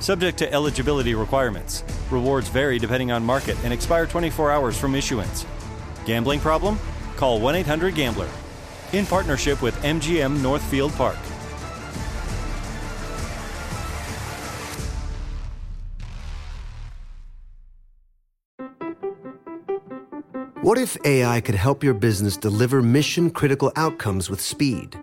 Subject to eligibility requirements. Rewards vary depending on market and expire 24 hours from issuance. Gambling problem? Call 1 800 Gambler. In partnership with MGM Northfield Park. What if AI could help your business deliver mission critical outcomes with speed?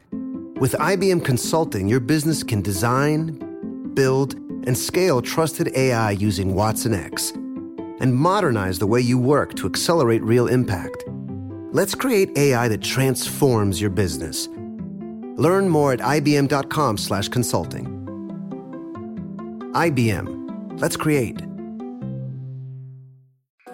With IBM Consulting, your business can design, build, and scale trusted AI using Watson X and modernize the way you work to accelerate real impact. Let's create AI that transforms your business. Learn more at ibm.com/consulting. IBM. Let's create.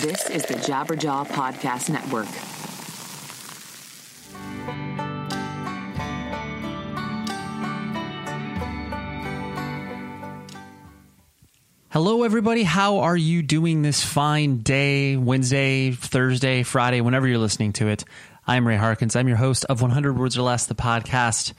This is the Jabberjaw Podcast Network. Hello, everybody. How are you doing this fine day, Wednesday, Thursday, Friday, whenever you're listening to it? I'm Ray Harkins. I'm your host of 100 Words or Less, the podcast.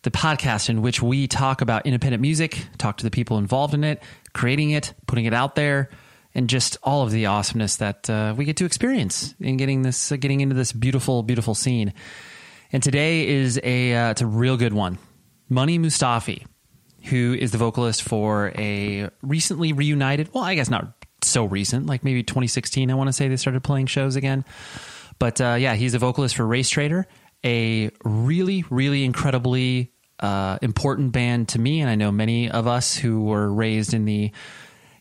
The podcast in which we talk about independent music, talk to the people involved in it, creating it, putting it out there, and just all of the awesomeness that uh, we get to experience in getting this, uh, getting into this beautiful, beautiful scene. And today is a, uh, it's a real good one. Mani Mostofi who is the vocalist for a recently reunited, well, I guess not so recent, like maybe 2016, I want to say they started playing shows again. But uh, yeah, he's a vocalist for Race Traitor, a really, really incredibly uh, important band to me. And I know many of us who were raised in the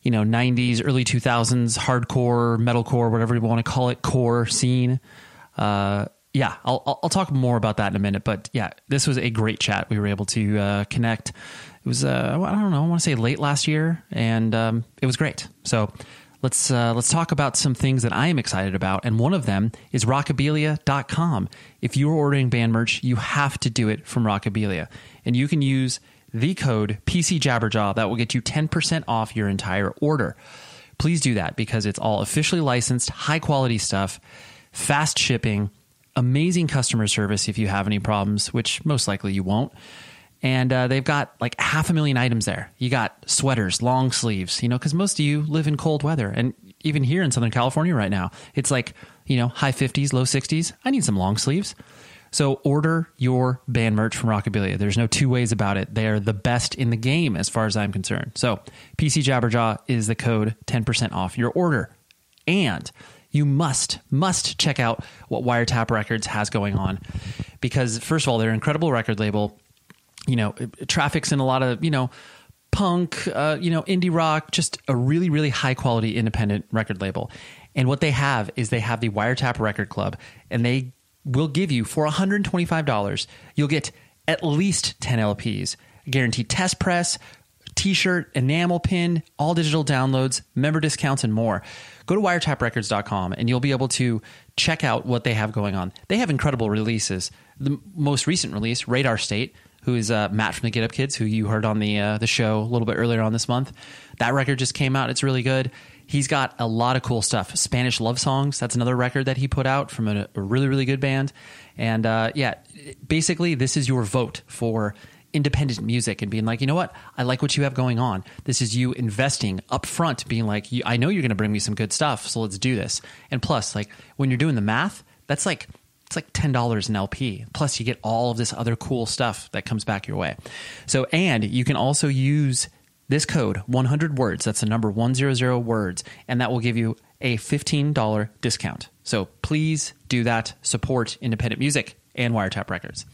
you know 90s early 2000s hardcore metalcore whatever you want to call it core scene. Uh, yeah I'll, I'll talk more about that in a minute but yeah this was a great chat. We were able to uh, connect. It was uh, I don't know I want to say late last year and um, it was great. So let's uh, let's talk about some things that I am excited about and one of them is rockabilia.com if you're ordering band merch you have to do it from rockabilia and you can use the code PC Jabberjaw that will get you 10% off your entire order. Please do that because it's all officially licensed, high quality stuff, fast shipping, amazing customer service if you have any problems, which most likely you won't. And uh, they've got like half a million items there. You got sweaters, long sleeves, you know, because most of you live in cold weather. And even here in Southern California right now, it's like, you know, high 50s, low 60s. I need some long sleeves. So order your band merch from Rockabilia. There's no two ways about it. They are the best in the game as far as I'm concerned. So PC Jabberjaw is the code 10% off your order. And you must, must check out what Wiretap Records has going on. Because first of all, they're an incredible record label. You know, traffics in a lot of, you know, punk, uh, you know, indie rock, just a really, really high quality independent record label. And what they have is they have the Wiretap Record Club, and they will give you for $125, you'll get at least 10 LPs, guaranteed test press, t shirt, enamel pin, all digital downloads, member discounts, and more. Go to wiretaprecords.com and you'll be able to check out what they have going on. They have incredible releases. The most recent release, Radar State, who is uh, Matt from the Get Up Kids, who you heard on the uh, the show a little bit earlier on this month. That record just came out. It's really good. He's got a lot of cool stuff. Spanish Love Songs, that's another record that he put out from a, a really, really good band. And uh, yeah, basically, this is your vote for independent music and being like, you know what, I like what you have going on. This is you investing up front, being like, I know you're going to bring me some good stuff, so let's do this. And plus, like when you're doing the math, that's like it's like ten dollars an LP. Plus, you get all of this other cool stuff that comes back your way. So, and you can also use this code 100 words. That's the number 100 words, and that will give you a $15 discount. So please do that. Support independent music and Wiretap Records.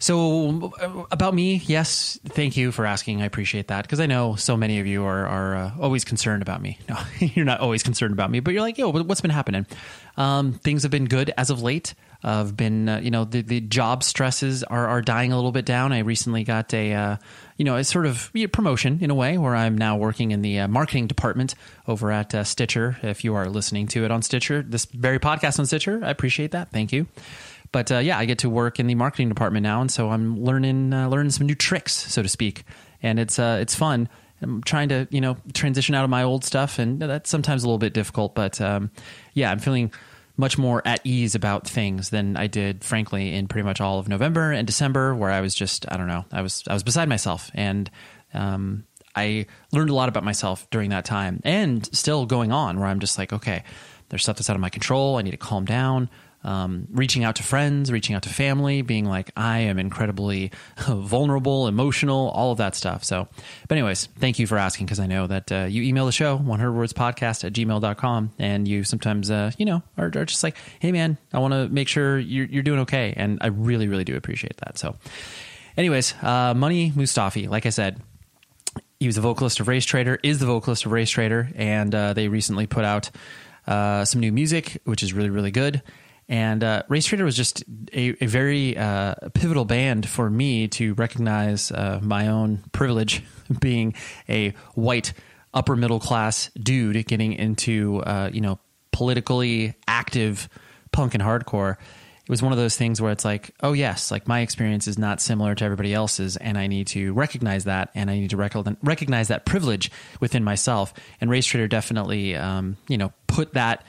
So uh, about me, yes, thank you for asking. I appreciate that because I know so many of you are are uh, always concerned about me. No, you're not always concerned about me, but you're like, yo, what's been happening? Um, things have been good as of late. I've been, uh, you know, the, the job stresses are, are dying a little bit down. I recently got a, uh, you know, a sort of promotion in a way where I'm now working in the uh, marketing department over at uh, Stitcher. If you are listening to it on Stitcher, this very podcast on Stitcher, I appreciate that. Thank you. But uh, yeah, I get to work in the marketing department now, and so I'm learning uh, learning some new tricks, so to speak, and it's it's fun. I'm trying to you know transition out of my old stuff, and that's sometimes a little bit difficult. But um, yeah, I'm feeling much more at ease about things than I did, frankly, in pretty much all of November and December, where I was just I don't know, I was I was beside myself, and um, I learned a lot about myself during that time, and still going on, where I'm just like, okay, there's stuff that's out of my control. I need to calm down um, reaching out to friends, reaching out to family, being like, I am incredibly vulnerable, emotional, all of that stuff. So, but anyways, thank you for asking because I know that uh, you email the show, 100 words podcast at gmail.com, and you sometimes, uh, you know, are, are, just like, hey, man, I want to make sure you're, you're doing okay. And I really, really do appreciate that. So, anyways, uh, Mani Mostofi, like I said, he was a vocalist of Race Traitor, is the vocalist of Race Traitor, and uh, they recently put out uh, some new music, which is really, really good. And uh, Race Traitor was just a, a very uh, pivotal band for me to recognize uh, my own privilege, being a white upper middle class dude getting into uh, you know politically active punk and hardcore. It was one of those things where it's like, oh yes, like my experience is not similar to everybody else's, and I need to recognize that, and I need to rec- recognize that privilege within myself. And Race Traitor definitely, um, you know, put that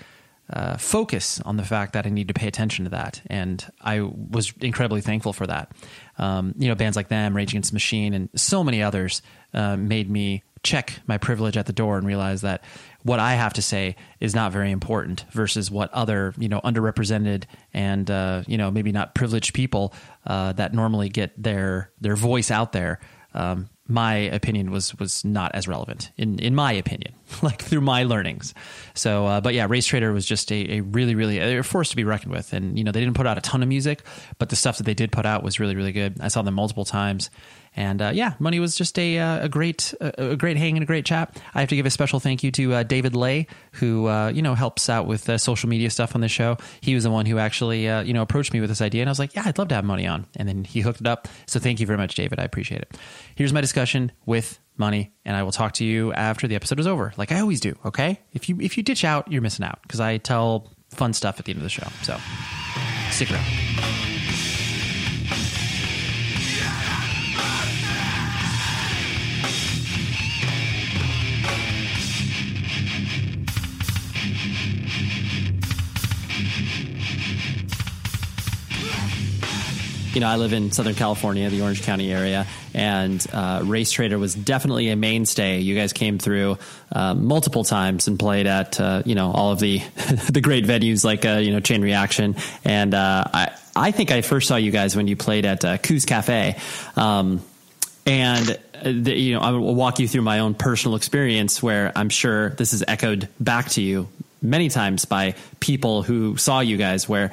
uh, focus on the fact that I need to pay attention to that. And I was incredibly thankful for that. Um, you know, bands like them, Rage Against the Machine, and so many others uh, made me check my privilege at the door and realize that what I have to say is not very important versus what other, you know, underrepresented and, uh, you know, maybe not privileged people uh, that normally get their, their voice out there. Um, my opinion was was not as relevant in in my opinion like through my learnings. So uh, but yeah race traitor was just a, a really really a force to be reckoned with. And you know they didn't put out a ton of music but the stuff that they did put out was really really good. I saw them multiple times and uh, yeah, Mani was just a uh, a great a, great hang and a great chat. I have to give a special thank you to uh, David Lay, who uh, you know helps out with social media stuff on the show. He was the one who actually you know approached me with this idea, and I was like, yeah, I'd love to have Mani on. And then he hooked it up. So thank you very much, David. I appreciate it. Here's my discussion with Mani, and I will talk to you after the episode is over, like I always do. Okay, if you if you ditch out, you're missing out because I tell fun stuff at the end of the show. So stick around. You know, I live in Southern California, the Orange County area, and uh, Race Trader was definitely a mainstay. You guys came through uh, multiple times and played at uh, you know all of the the great venues like uh, you know Chain Reaction, and uh, I I think I first saw you guys when you played at uh, Koo's Cafe. Um, and the, you know, I will walk you through my own personal experience where I'm sure this is echoed back to you many times by people who saw you guys where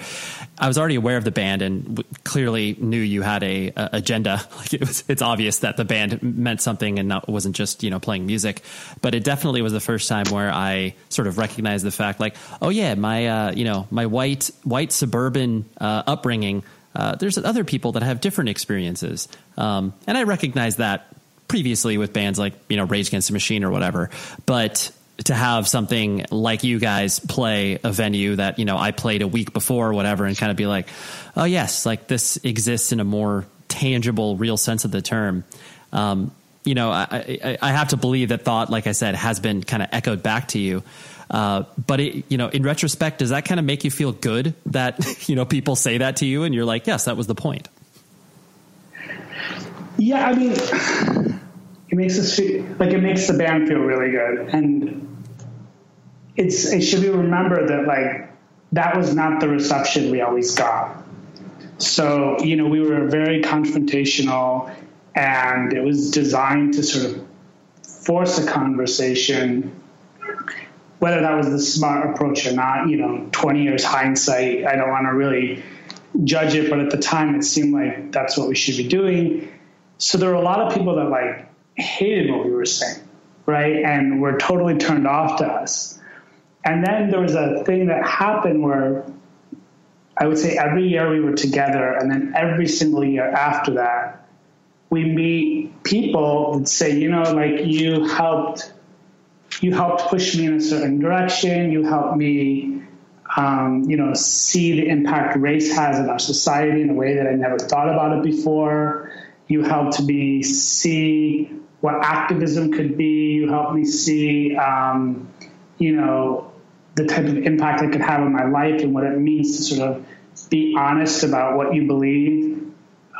I was already aware of the band and w- clearly knew you had a, a agenda. Like it was, it's obvious that the band meant something and not, wasn't just, you know, playing music, but it definitely was the first time where I sort of recognized the fact like, oh yeah, my, uh, you know, my white, white suburban, uh, upbringing, uh, there's other people that have different experiences. Um, and I recognize that previously with bands like, you know, Rage Against the Machine or whatever, but to have something like you guys play a venue that you know I played a week before or whatever, and kind of be like, oh yes, like this exists in a more tangible, real sense of the term. Um, you know, I, I, I, have to believe that thought, like I said, has been kind of echoed back to you. Uh, but it, you know, in retrospect, does that kind of make you feel good that you know people say that to you, and you're like, yes, that was the point. Yeah, I mean, it makes us feel like it makes the band feel really good, and it's it should be remembered that like that was not the reception we always got. So you know we were very confrontational, and it was designed to sort of force a conversation. Whether that was the smart approach or not, you know, 20 years hindsight, I don't want to really judge it, but at the time it seemed like that's what we should be doing. So there were a lot of people that like hated what we were saying, right? And were totally turned off to us. And then there was a thing that happened where I would say every year we were together, and then every single year after that, we meet people that say, you know, like you helped, you helped push me in a certain direction. You helped me, um, you know, see the impact race has in our society in a way that I never thought about it before. You helped me see what activism could be. You helped me see, um, you know, the type of impact it could have on my life and what it means to sort of be honest about what you believe.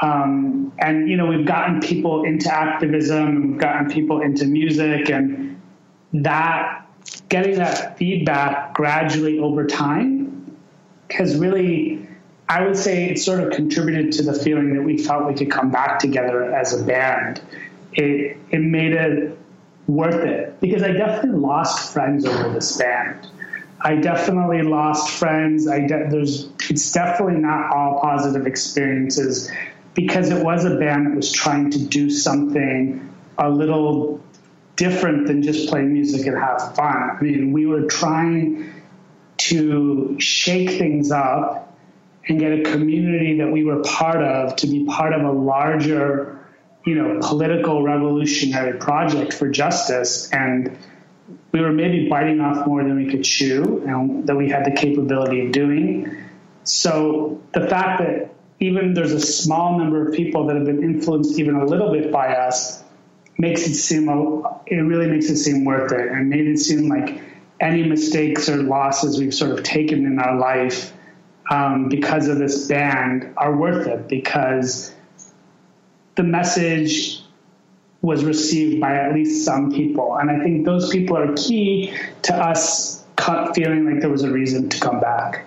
Um, and you know, we've gotten people into activism, and we've gotten people into music, and that getting that feedback gradually over time has really, I would say, it sort of contributed to the feeling that we felt we could come back together as a band. It it made it worth it because I definitely lost friends over this band. I definitely lost friends. I de- there's it's definitely not all positive experiences because it was a band that was trying to do something a little different than just play music and have fun. I mean, we were trying to shake things up and get a community that we were part of to be part of a larger, you know, political revolutionary project for justice and we were maybe biting off more than we could chew and that we had the capability of doing. So the fact that even there's a small number of people that have been influenced even a little bit by us makes it seem it really makes it seem worth it and made it seem like any mistakes or losses we've sort of taken in our life um, because of this band are worth it because the message was received by at least some people. And I think those people are key to us feeling like there was a reason to come back.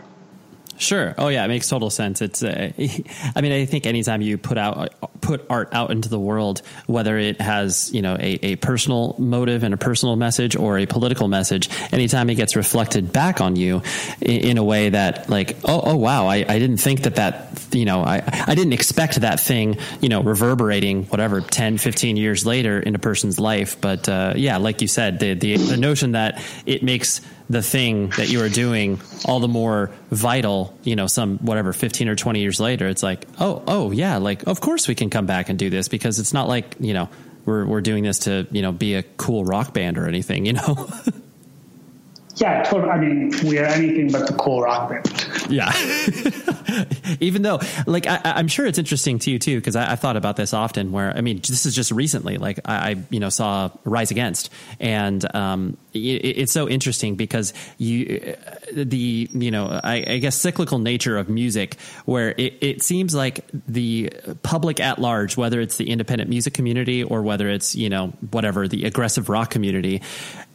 Sure. Oh yeah, it makes total sense. It's. Uh, I mean, I think anytime you put out put art out into the world, whether it has you know a, a personal motive and a personal message or a political message, anytime it gets reflected back on you in, in a way that like, oh oh wow, I, I didn't think that that you know I I didn't expect that thing you know reverberating whatever 10, 15 years later in a person's life. But uh, yeah, like you said, the, the the notion that it makes the thing that you are doing all the more vital, you know, some whatever 15 or 20 years later, it's like, oh, oh yeah, like of course we can come back and do this because it's not like, you know, we're we're doing this to, you know, be a cool rock band or anything, you know. Yeah, totally. I mean, we are anything but the cool rock band. Yeah. Even though, like, I, am sure it's interesting to you too, because I, have thought about this often. Where I mean, this is just recently. Like, I, I you know saw Rise Against, and um, it, it's so interesting because you the you know I, I guess cyclical nature of music, where it, it seems like the public at large, whether it's the independent music community or whether it's you know whatever the aggressive rock community,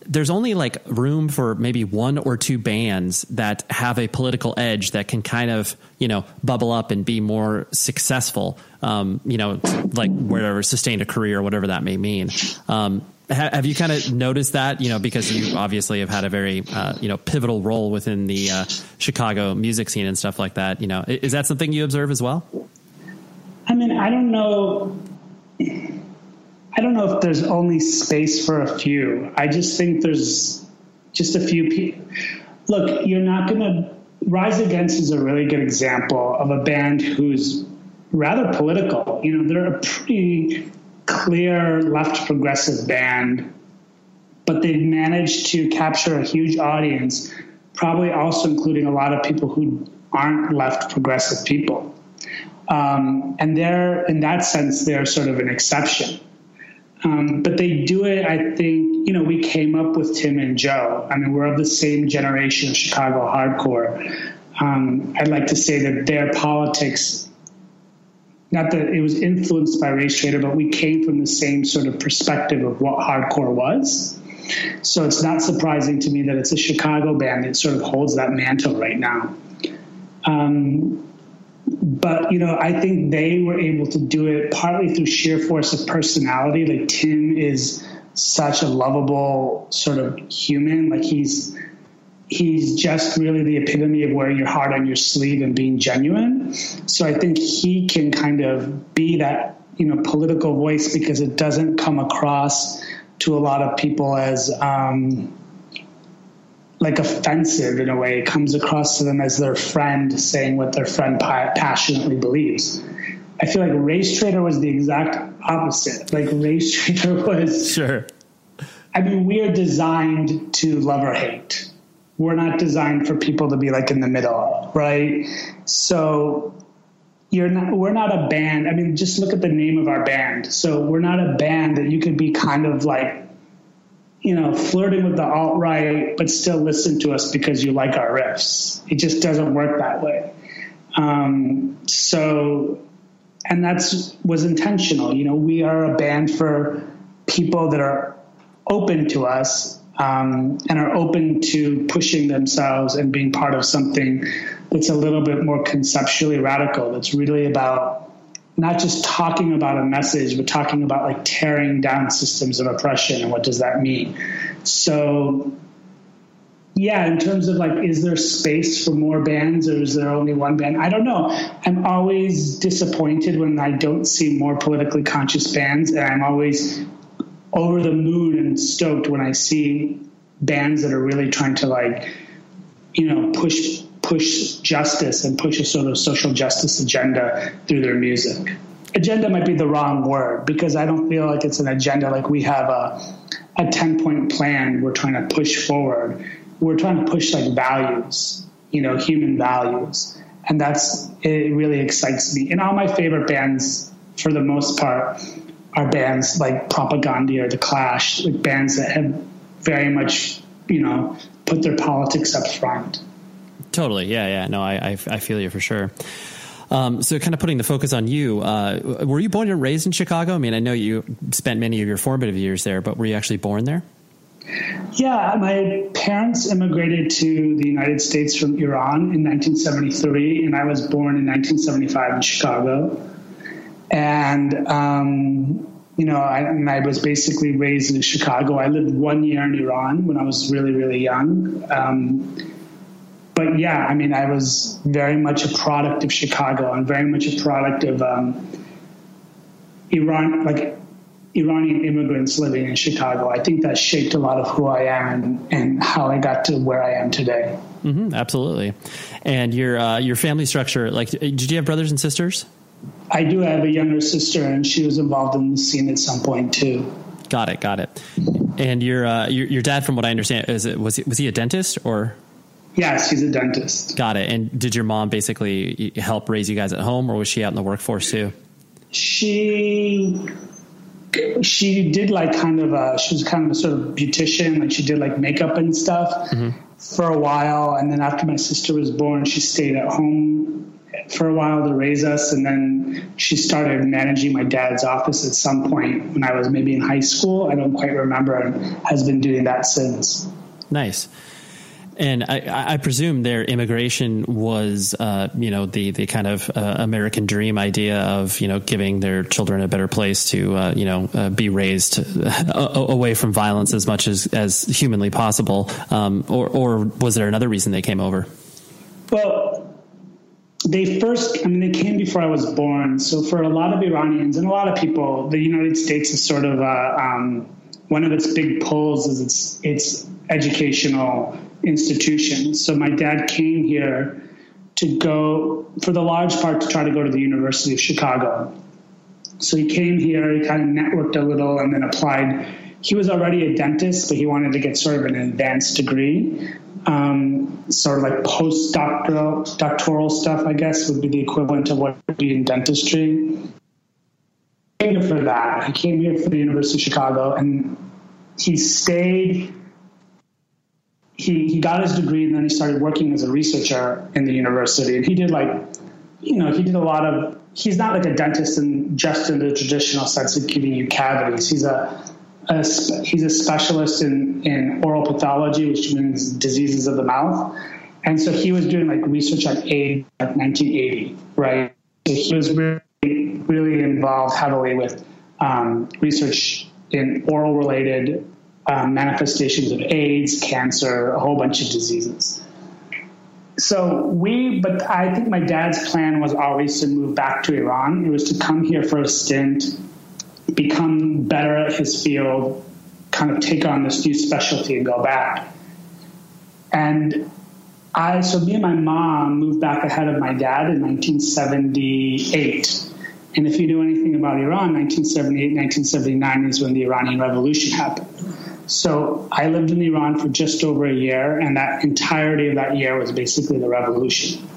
there's only like room for maybe one or two bands that have a political edge that can kind of you know bubble up and be more successful um, you know like whatever sustained a career or whatever that may mean um, have you kind of noticed that you know because you obviously have had a very uh, you know pivotal role within the uh, Chicago music scene and stuff like that? You know, is that something you observe as well? I mean, I don't know. I don't know if there's only space for a few. I just think there's just a few people. Look, you're not going to. Rise Against is a really good example of a band who's rather political. You know, they're a pretty clear left progressive band, but they've managed to capture a huge audience, probably also including a lot of people who aren't left progressive people. Um, and they're, in that sense, they're sort of an exception. Um, but they do it, I think, you know, we came up with Tim and Joe. I mean, we're of the same generation of Chicago hardcore. Um, I'd like to say that their politics, not that it was influenced by Race Traitor, but we came from the same sort of perspective of what hardcore was. So it's not surprising to me that it's a Chicago band that sort of holds that mantle right now. Um, but you know, I think they were able to do it partly through sheer force of personality. Like Tim is such a lovable sort of human. Like he's he's just really the epitome of wearing your heart on your sleeve and being genuine. So I think he can kind of be that you know political voice because it doesn't come across to a lot of people as um, like offensive in a way. It comes across to them as their friend saying what their friend passionately believes. I feel like Race Traitor was the exact opposite. Like Race Traitor was sure. I mean, we are designed to love or hate. We're not designed for people to be like in the middle, right? So you're not we're not a band. I mean, just look at the name of our band. So we're not a band that you could be kind of like you know, flirting with the alt right, but still listen to us because you like our riffs. It just doesn't work that way. Um, so, and that's was intentional. You know, we are a band for people that are open to us um, and are open to pushing themselves and being part of something that's a little bit more conceptually radical. That's really about not just talking about a message, but talking about like tearing down systems of oppression and what does that mean. So, yeah, in terms of like, is there space for more bands or is there only one band? I don't know. I'm always disappointed when I don't see more politically conscious bands, and I'm always over the moon and stoked when I see bands that are really trying to like, you know, push push justice and push a sort of social justice agenda through their music. Agenda might be the wrong word because I don't feel like it's an agenda like we have a, a 10 point plan we're trying to push forward. We're trying to push like values, you know, human values. And that's, it really excites me. And all my favorite bands, for the most part, are bands like Propagandhi or The Clash, like bands that have very much, you know, put their politics up front. Totally. Yeah. Yeah. No, I, I, I feel you for sure. Um, so, kind of putting the focus on you, uh, were you born and raised in Chicago? I mean, I know you spent many of your formative years there, but were you actually born there? Yeah, my parents immigrated to the United States from Iran in 1973, and I was born in 1975 in Chicago. And, um, you know, I, and I was basically raised in Chicago. I lived one year in Iran when I was really, really young. Um, but yeah, I mean, I was very much a product of Chicago and very much a product of um, Iran, like Iranian immigrants living in Chicago. I think that shaped a lot of who I am and, and how I got to where I am today. Mm-hmm, absolutely. And your uh, your family structure, like, did you have brothers and sisters? I do have a younger sister, and she was involved in the scene at some point too. Got it. Got it. And your uh, your, your dad, from what I understand, is it was he, was he a dentist or? Yes, she's a dentist. Got it. And did your mom basically help raise you guys at home, or was she out in the workforce too? She she did like kind of a she was kind of a sort of beautician, like she did like makeup and stuff mm-hmm. for a while, and then after my sister was born, she stayed at home for a while to raise us, and then she started managing my dad's office at some point when I was maybe in high school. I don't quite remember, and has been doing that since. Nice. And I, I, presume their immigration was, uh, you know, the the kind of uh, American dream idea of you know giving their children a better place to uh, you know uh, be raised away from violence as much as as humanly possible. Um, or or was there another reason they came over? Well, they first, I mean, they came before I was born. So for a lot of Iranians and a lot of people, the United States is sort of a, um, one of its big pulls is its its educational institutions. So my dad came here to go, for the large part, to try to go to the University of Chicago. So he came here, he kind of networked a little, and then applied. He was already a dentist, but he wanted to get sort of an advanced degree. Um, sort of like postdoctoral doctoral stuff, I guess, would be the equivalent of what would be in dentistry. I came here for that. I came here for the University of Chicago, and he stayed he, he got his degree and then he started working as a researcher in the university. And he did like, you know, he did a lot of, he's not like a dentist in just in the traditional sense of giving you cavities. He's a, a he's a specialist in, in oral pathology, which means diseases of the mouth. And so he was doing like research on AIDS like 1980, right? So he was really, really involved heavily with um, research in oral related um, manifestations of AIDS, cancer, a whole bunch of diseases. So we, but I think my dad's plan was always to move back to Iran. It was to come here for a stint, become better at his field, kind of take on this new specialty and go back. And I, so me and my mom moved back ahead of my dad in 1978. And if you know anything about Iran, 1978, 1979 is when the Iranian Revolution happened. So I lived in Iran for just over a year, and that entirety of that year was basically the revolution.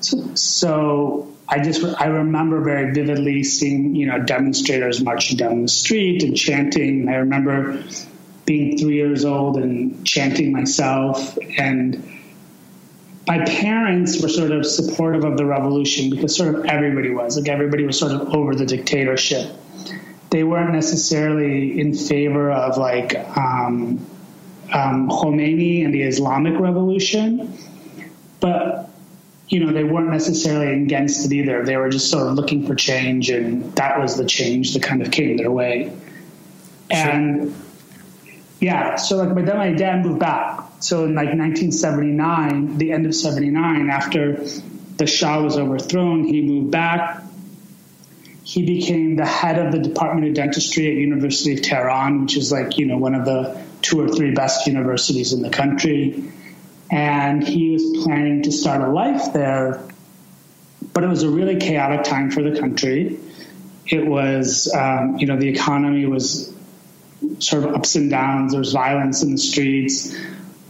So, so I just I remember very vividly seeing you know demonstrators marching down the street and chanting. I remember being three years old and chanting myself and my parents were sort of supportive of the revolution because sort of everybody was like everybody was sort of over the dictatorship they weren't necessarily in favor of like um, um, Khomeini and the Islamic Revolution, but you know they weren't necessarily against it either. They were just sort of looking for change, and that was the change that kind of came their way. And yeah, so like, my dad moved back. So in like 1979, the end of 79, after the Shah was overthrown, he moved back he became the head of the Department of Dentistry at University of Tehran, which is like you know one of the two or three best universities in the country. And he was planning to start a life there, but it was a really chaotic time for the country. It was, um, you know, the economy was sort of ups and downs. There was violence in the streets.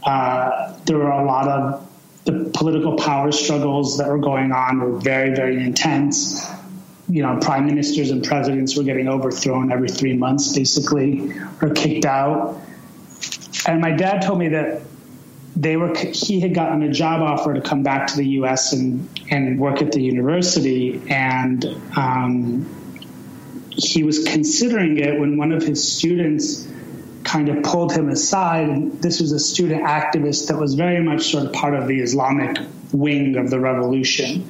Uh, there were a lot of the political power struggles that were going on were very, very intense you know, prime ministers and presidents were getting overthrown every three months, basically, or kicked out. And my dad told me that they were he had gotten a job offer to come back to the U.S. and and work at the university, and um, he was considering it when one of his students kind of pulled him aside. And this was a student activist that was very much sort of part of the Islamic wing of the revolution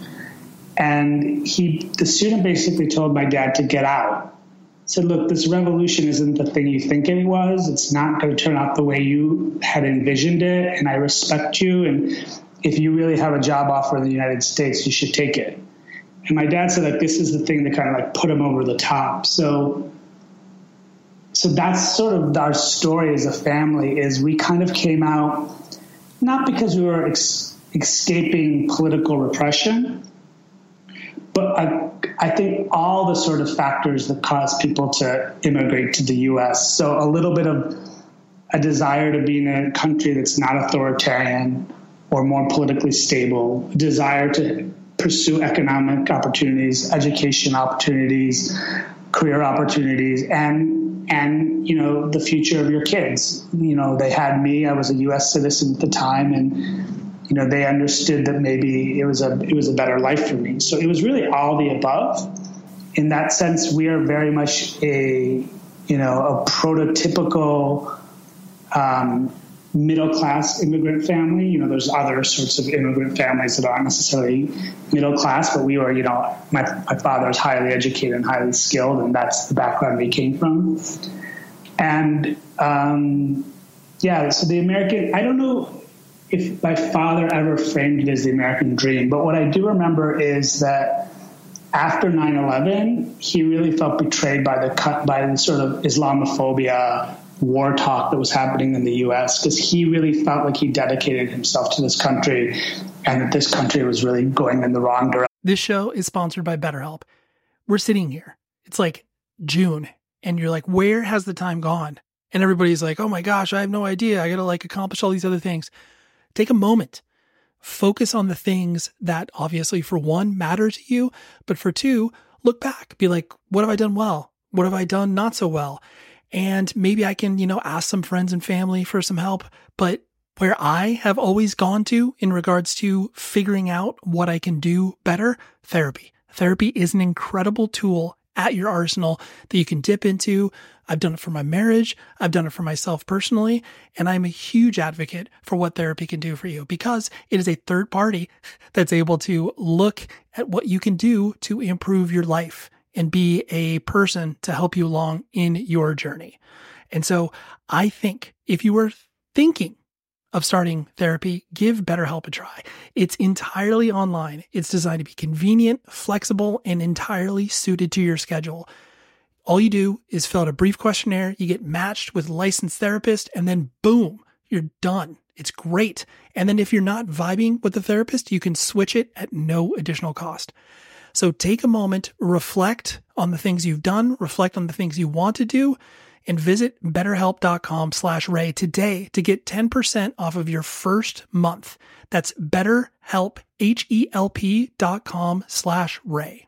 and he, the student basically told my dad to get out. Said, look, this revolution isn't the thing you think it was. It's not going to turn out the way you had envisioned it. And I respect you. And if you really have a job offer in the United States, you should take it. And my dad said, like, this is the thing that kind of like put him over the top. So, so that's sort of our story as a family is we kind of came out not because we were ex- escaping political repression, but I, I think all the sort of factors that cause people to immigrate to the U.S. So a little bit of a desire to be in a country that's not authoritarian or more politically stable, desire to pursue economic opportunities, education opportunities, career opportunities, and and you know the future of your kids. You know they had me; I was a U.S. citizen at the time, and you know they understood that maybe it was a it was a better life for me. So it was really all the above. In that sense, we are very much a you know a prototypical um, middle class immigrant family. You know, there's other sorts of immigrant families that aren't necessarily middle class, but we were, you know, my, my father was highly educated and highly skilled, and that's the background we came from. And um, yeah, so the American, I don't know if my father ever framed it as the American dream, but what I do remember is that after 9-11, he really felt betrayed by the cut by the sort of Islamophobia war talk that was happening in the U.S. because he really felt like he dedicated himself to this country and that this country was really going in the wrong direction. This show is sponsored by BetterHelp. We're sitting here. It's like June, and you're like, where has the time gone? And everybody's like, oh my gosh, I have no idea. I got to like accomplish all these other things. Take a moment. Focus on the things that obviously, for one, matter to you, but for two, look back. Be like, what have I done well? What have I done not so well? and maybe I can, you know, ask some friends and family for some help. But where I have always gone to in regards to figuring out what I can do better, therapy. Therapy is an incredible tool at your arsenal that you can dip into. I've done it for my marriage. I've done it for myself personally. And I'm a huge advocate for what therapy can do for you because it is a third party that's able to look at what you can do to improve your life and be a person to help you along in your journey. And so I think if you were thinking of starting therapy, give BetterHelp a try. It's entirely online. It's designed to be convenient, flexible, and entirely suited to your schedule. All you do is fill out a brief questionnaire, you get matched with licensed therapist, and then boom, you're done. It's great. And then if you're not vibing with the therapist, you can switch it at no additional cost. So take a moment, reflect on the things you've done, reflect on the things you want to do, and visit betterhelp.com slash ray today to get 10% off of your first month. That's betterhelp, H-E-L-P dot com slash ray.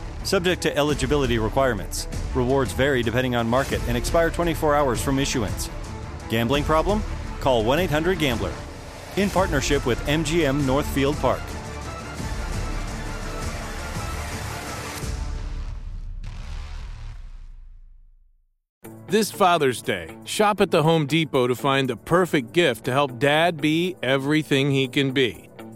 Subject to eligibility requirements. Rewards vary depending on market and expire 24 hours from issuance. Gambling problem? Call 1 800 Gambler. In partnership with MGM Northfield Park. This Father's Day, shop at the Home Depot to find the perfect gift to help dad be everything he can be.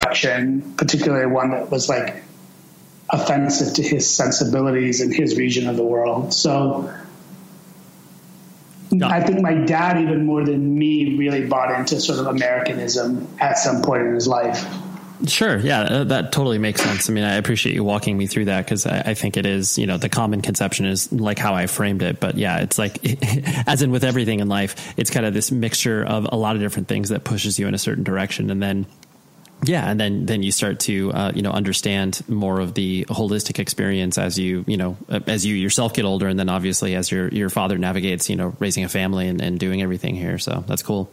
Particularly one that was like offensive to his sensibilities in his region of the world. So I think my dad, even more than me, really bought into sort of Americanism at some point in his life. Sure. Yeah, uh, that totally makes sense. I mean, I appreciate you walking me through that because I, I, think it is, you know, the common conception is like how I framed it. But yeah, it's like, as in with everything in life, it's kind of this mixture of a lot of different things that pushes you in a certain direction. And then yeah, and then then you start to uh, you know understand more of the holistic experience as you you know as you yourself get older, and then obviously as your your father navigates you know raising a family and, and doing everything here. So that's cool.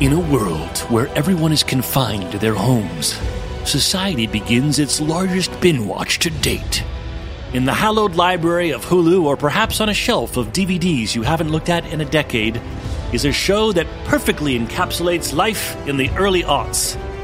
In a world where everyone is confined to their homes, society begins its largest binge watch to date. In the hallowed library of Hulu, or perhaps on a shelf of DVDs you haven't looked at in a decade, is a show that perfectly encapsulates life in the early aughts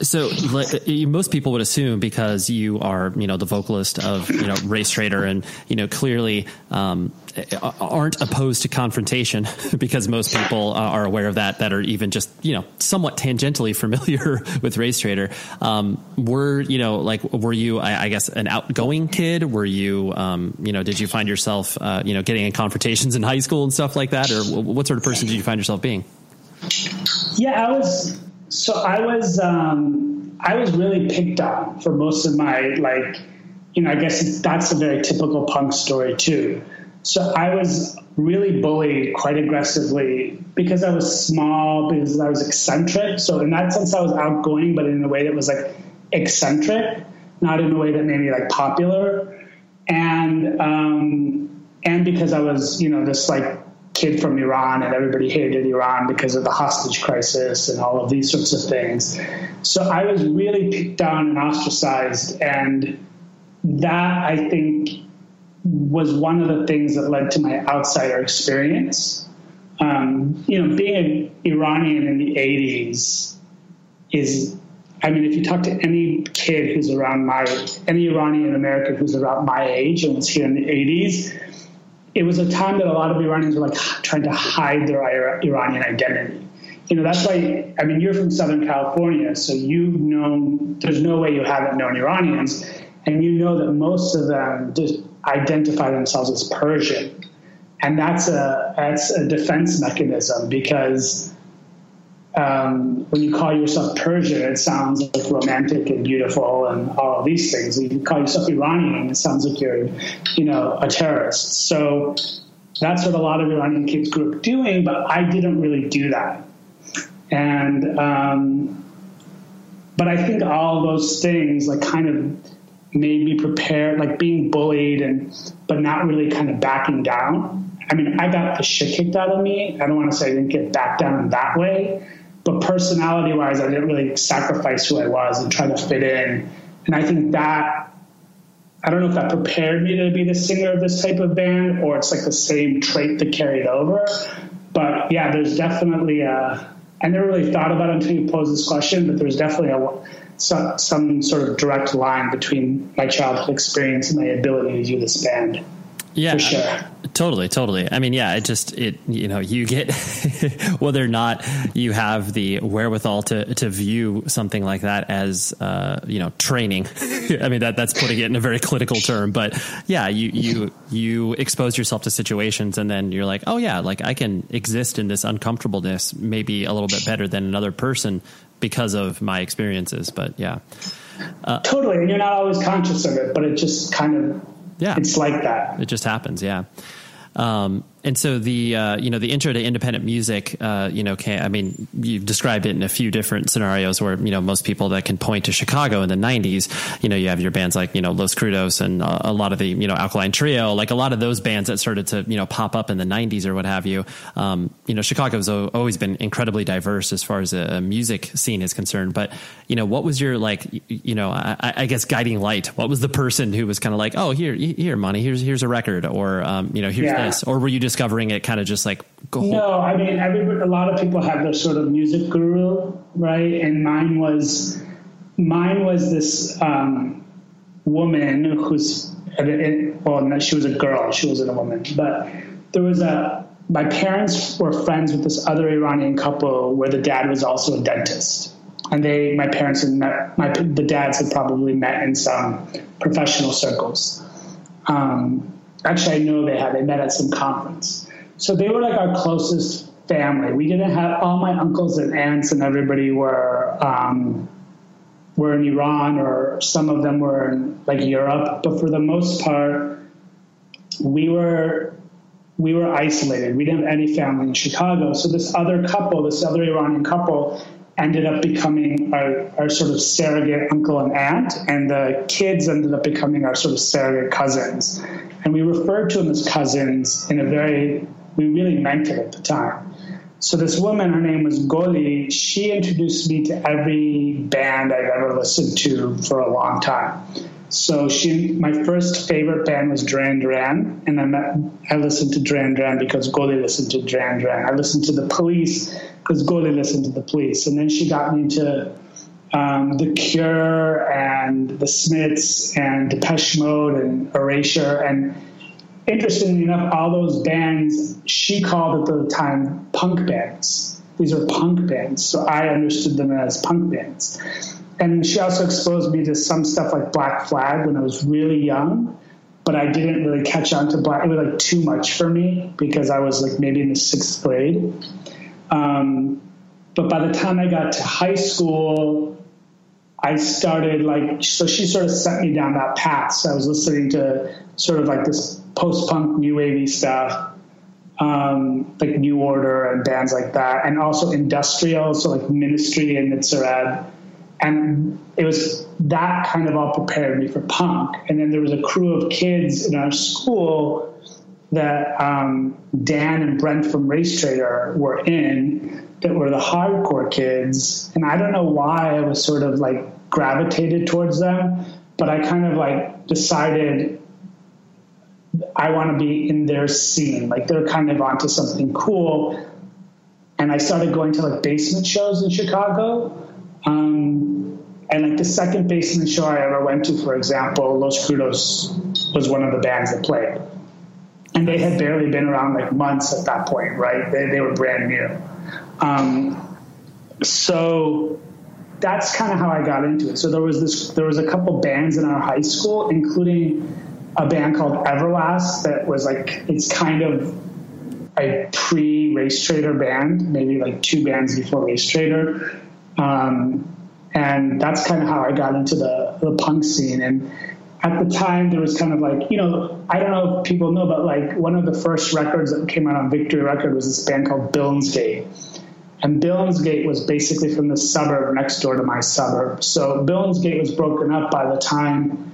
so like, most people would assume because you are, you know, the vocalist of, you know, Race Traitor and, you know, clearly um, aren't opposed to confrontation because most people uh, are aware of that, that are even just, you know, somewhat tangentially familiar with Race Traitor. Um, were, you know, like, were you, I, I guess, an outgoing kid? Were you, um, you know, did you find yourself, uh, you know, getting in confrontations in high school and stuff like that? Or what sort of person did you find yourself being? Yeah, I was. So I was. Um, I was really picked on for most of my like. You know, I guess that's a very typical punk story too. So I was really bullied quite aggressively because I was small, because I was eccentric. So in that sense, I was outgoing, but in a way that was like eccentric, not in a way that made me like popular. And um, and because I was, you know, this like kid from Iran and everybody hated Iran because of the hostage crisis and all of these sorts of things. So I was really picked on and ostracized. And that I think was one of the things that led to my outsider experience. Um, you know, being an Iranian in the 80s is, I mean, if you talk to any kid who's around my, any Iranian American who's around my age and was here in the 80s, it was a time that a lot of Iranians were like trying to hide their Iranian identity. You know, that's why, I mean, you're from Southern California, so you've known, there's no way you haven't known Iranians, and you know that most of them just identify themselves as Persian. And that's a, that's a defense mechanism because um, when you call yourself Persian, it sounds like romantic and beautiful and all of these things. If you call yourself Iranian, it sounds like you're, you know, a terrorist. So that's what a lot of Iranian kids grew up doing, but I didn't really do that. And, um, but I think all those things like kind of made me prepared, like being bullied and, but not really kind of backing down. I mean, I got the shit kicked out of me. I don't want to say I didn't get back down in that way, but personality wise, I didn't really sacrifice who I was and try to fit in. And I think that, I don't know if that prepared me to be the singer of this type of band or it's like the same trait that carried over. But yeah, there's definitely a, I never really thought about it until you posed this question, but there's definitely a, some, some sort of direct line between my childhood experience and my ability to do this band. Yeah, For sure. Totally, totally. I mean, yeah, it just it you know you get whether or not you have the wherewithal to to view something like that as uh, you know training. I mean that that's putting it in a very clinical term, but yeah, you you you expose yourself to situations and then you're like, oh yeah, like I can exist in this uncomfortableness maybe a little bit better than another person because of my experiences. But yeah, uh, Totally. And you're not always conscious of it, but it just kind of, yeah, it's like that. It just happens, yeah. Um, and so the uh, you know the intro to independent music, uh, you know, can, I mean, you've described it in a few different scenarios where you know most people that can point to Chicago in the '90s, you know, you have your bands like you know Los Crudos and uh, a lot of the you know Alkaline Trio, like a lot of those bands that started to you know pop up in the '90s or what have you. Um, you know, Chicago's always been incredibly diverse as far as a, a music scene is concerned. But you know, what was your like, you know, I, I guess guiding light? What was the person who was kind of like, oh, here, here, Mani, here's here's a record, or um, you know, here's Yeah. this, or were you discovering it kind of just like go No, I mean, a lot of people have their sort of music guru, right? And mine was, mine was this um, woman who's, well, she was a girl, she wasn't a woman, but there was a my parents were friends with this other Iranian couple where the dad was also a dentist. And they, my parents had met, my, the dads had probably met in some professional circles. Um, actually, I know they had, they met at some conference. So they were like our closest family. We didn't have all my uncles and aunts and everybody were, um, were in Iran or some of them were in like Europe. But for the most part, we were we were isolated. We didn't have any family in Chicago. So this other couple, this other Iranian couple, ended up becoming our, our sort of surrogate uncle and aunt, and the kids ended up becoming our sort of surrogate cousins. And we referred to them as cousins in a very, we really meant it at the time. So this woman, her name was Goli, she introduced me to every band I've ever listened to for a long time. So she, my first favorite band was Duran Duran, and I met, I listened to Duran Duran because Goli listened to Duran Duran. I listened to the Police because Goli listened to the Police, and then she got me into um, the Cure and the Smiths and Depeche Mode and Erasure, and interestingly enough, all those bands she called at the time punk bands. These are punk bands, so I understood them as punk bands and she also exposed me to some stuff like Black Flag when I was really young, but I didn't really catch on to Black. It was like too much for me because I was like maybe in the sixth grade. Um, but by the time I got to high school, I started like so she sort of set me down that path. So I was listening to sort of like this post punk new wavy stuff. Um, like New Order and bands like that, and also industrial, so like Ministry and Mitzarad and it was that kind of all prepared me for punk. And then there was a crew of kids in our school that um, Dan and Brent from Race Traitor were in that were the hardcore kids. And I don't know why I was sort of like gravitated towards them, but I kind of like decided I want to be in their scene. Like they're kind of onto something cool. And I started going to like basement shows in Chicago. Um, and like the second basement show I ever went to, for example, Los Crudos was one of the bands that played. And they had barely been around like months at that point, right? They, they were brand new. Um, so that's kind of how I got into it. So there was this, there was a couple bands in our high school, including a band called Everlast that was like, it's kind of a pre Race Traitor band, maybe like two bands before Race Traitor. Um, and that's kind of how I got into the, the punk scene. And at the time, there was kind of like, you know, I don't know if people know, but like one of the first records that came out on Victory Record was this band called Billingsgate. And Billingsgate was basically from the suburb next door to my suburb. So Billingsgate was broken up by the time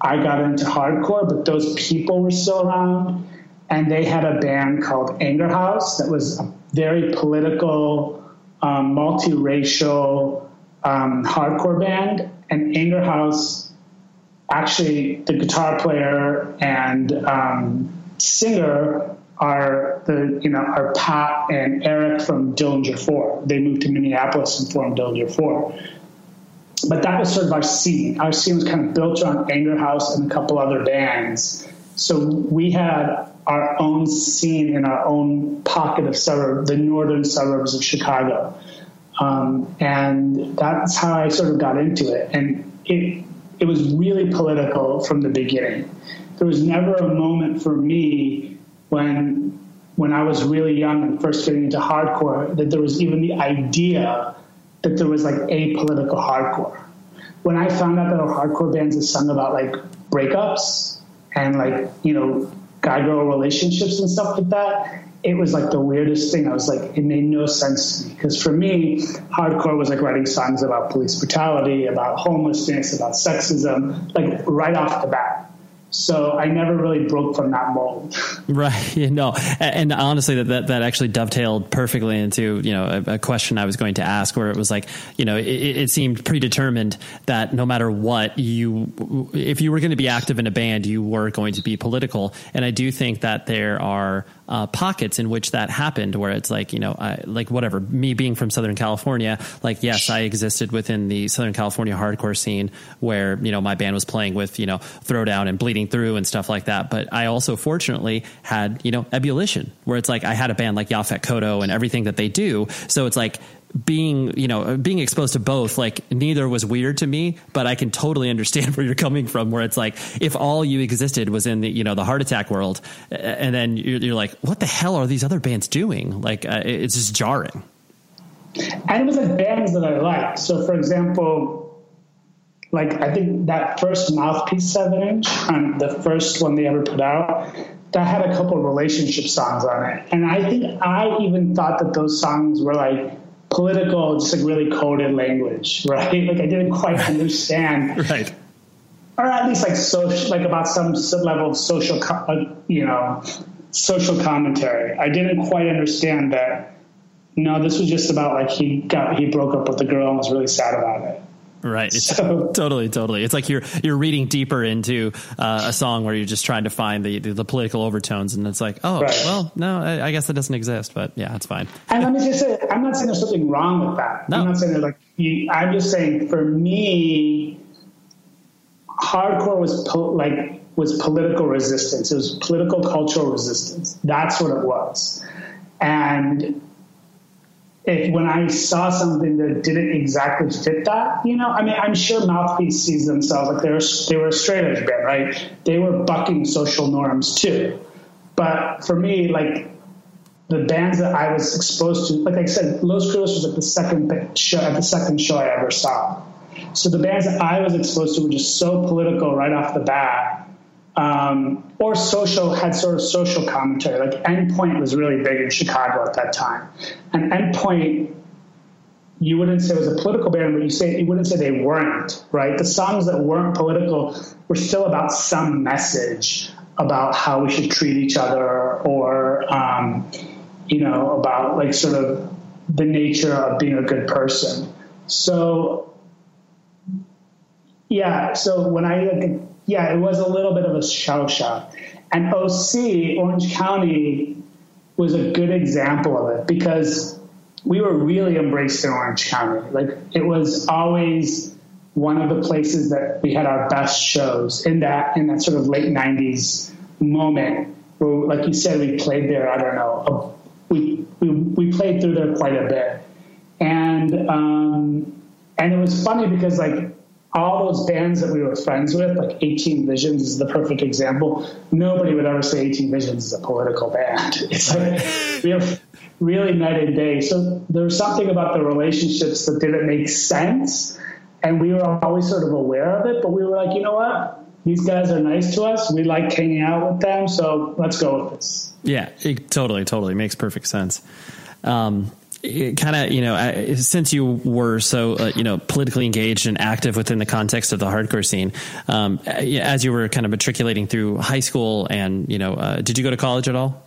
I got into hardcore, but those people were still around. And they had a band called Anger House that was a very political, um, multiracial, um, hardcore band, and Anger House, actually, the guitar player and um, singer are the you know are Pat and Eric from Dillinger Four. They moved to Minneapolis and formed Dillinger Four. But that was sort of our scene. Our scene was kind of built around Anger House and a couple other bands. So we had our own scene in our own pocket of suburb, the northern suburbs of Chicago. Um, and that's how I sort of got into it. And it, it was really political from the beginning. There was never a moment for me when, when I was really young and first getting into hardcore that there was even the idea that there was like apolitical hardcore. When I found out that hardcore bands that sung about like breakups and like, you know, guy girl relationships and stuff like that, it was like the weirdest thing. I was like, it made no sense to me because for me, hardcore was like writing songs about police brutality, about homelessness, about sexism, like right off the bat. So I never really broke from that mold. Right. You know, and honestly, that, that, that actually dovetailed perfectly into, you know, a, a, question I was going to ask where it was like, you know, it, it, seemed predetermined that no matter what you, if you were going to be active in a band, you were going to be political. And I do think that there are uh, pockets in which that happened, where it's like you know, I, like whatever. Me being from Southern California, like yes, I existed within the Southern California hardcore scene where you know my band was playing with you know Throwdown and Bleeding Through and stuff like that. But I also fortunately had you know Ebullition, where it's like I had a band like Yaphet Kotto and everything that they do. So it's like being you know being exposed to both like neither was weird to me but i can totally understand where you're coming from where it's like if all you existed was in the you know the heart attack world and then you're, you're like what the hell are these other bands doing? Like uh, it's just jarring. And it was like bands that i liked. So for example like i think that first Mouthpiece seven inch um, the first one they ever put out that had a couple relationship songs on it. And i think i even thought that those songs were like political, just like really coded language, right? Like I didn't quite understand, right? Or at least like social, like about some level of social, uh, you know, social commentary. I didn't quite understand that. No, this was just about like he got he broke up with the girl and was really sad about it. Right. It's so, totally, totally. It's like you're you're reading deeper into uh, a song where you're just trying to find the, the, the political overtones, and it's like, oh, right. well, no, I, I, guess it doesn't exist, but yeah, it's fine. And let me just say, I'm not saying there's something wrong with that. No. I'm not saying that like you, I'm just saying for me, hardcore was po- like was political resistance. It was political cultural resistance. That's what it was, and if when I saw something that didn't exactly fit that, you know, I mean, I'm sure Mouthpiece sees themselves like they were they were a straight edge band, right? They were bucking social norms too. But for me, like the bands that I was exposed to, like I said, Los Crudos was like the second show the second show I ever saw. So the bands that I was exposed to were just so political right off the bat um, or social had sort of social commentary. Like Endpoint was really big in Chicago at that time, and Endpoint you wouldn't say it was a political band, but you say you wouldn't say they weren't, right? The songs that weren't political were still about some message about how we should treat each other, or um, you know, about like sort of the nature of being a good person. So, yeah. So when I like, yeah, it was a little bit of a shell shock. And OC, Orange County, was a good example of it because we were really embraced in Orange County. Like it was always one of the places that we had our best shows in that in that sort of late '90s moment where, like you said, we played there. I don't know, we we, we played through there quite a bit, and um, and it was funny because like all those bands that we were friends with, like 18 Visions is the perfect example. Nobody would ever say 18 Visions is a political band. It's like we really, really night and day. So there was something about the relationships that didn't make sense. And we were always sort of aware of it, but we were like, you know what? These guys are nice to us. We like hanging out with them. So let's go with this. Yeah, it totally, totally makes perfect sense. Um, kind of you know since you were so uh, you know politically engaged and active within the context of the hardcore scene um, as you were kind of matriculating through high school and you know uh, did you go to college at all?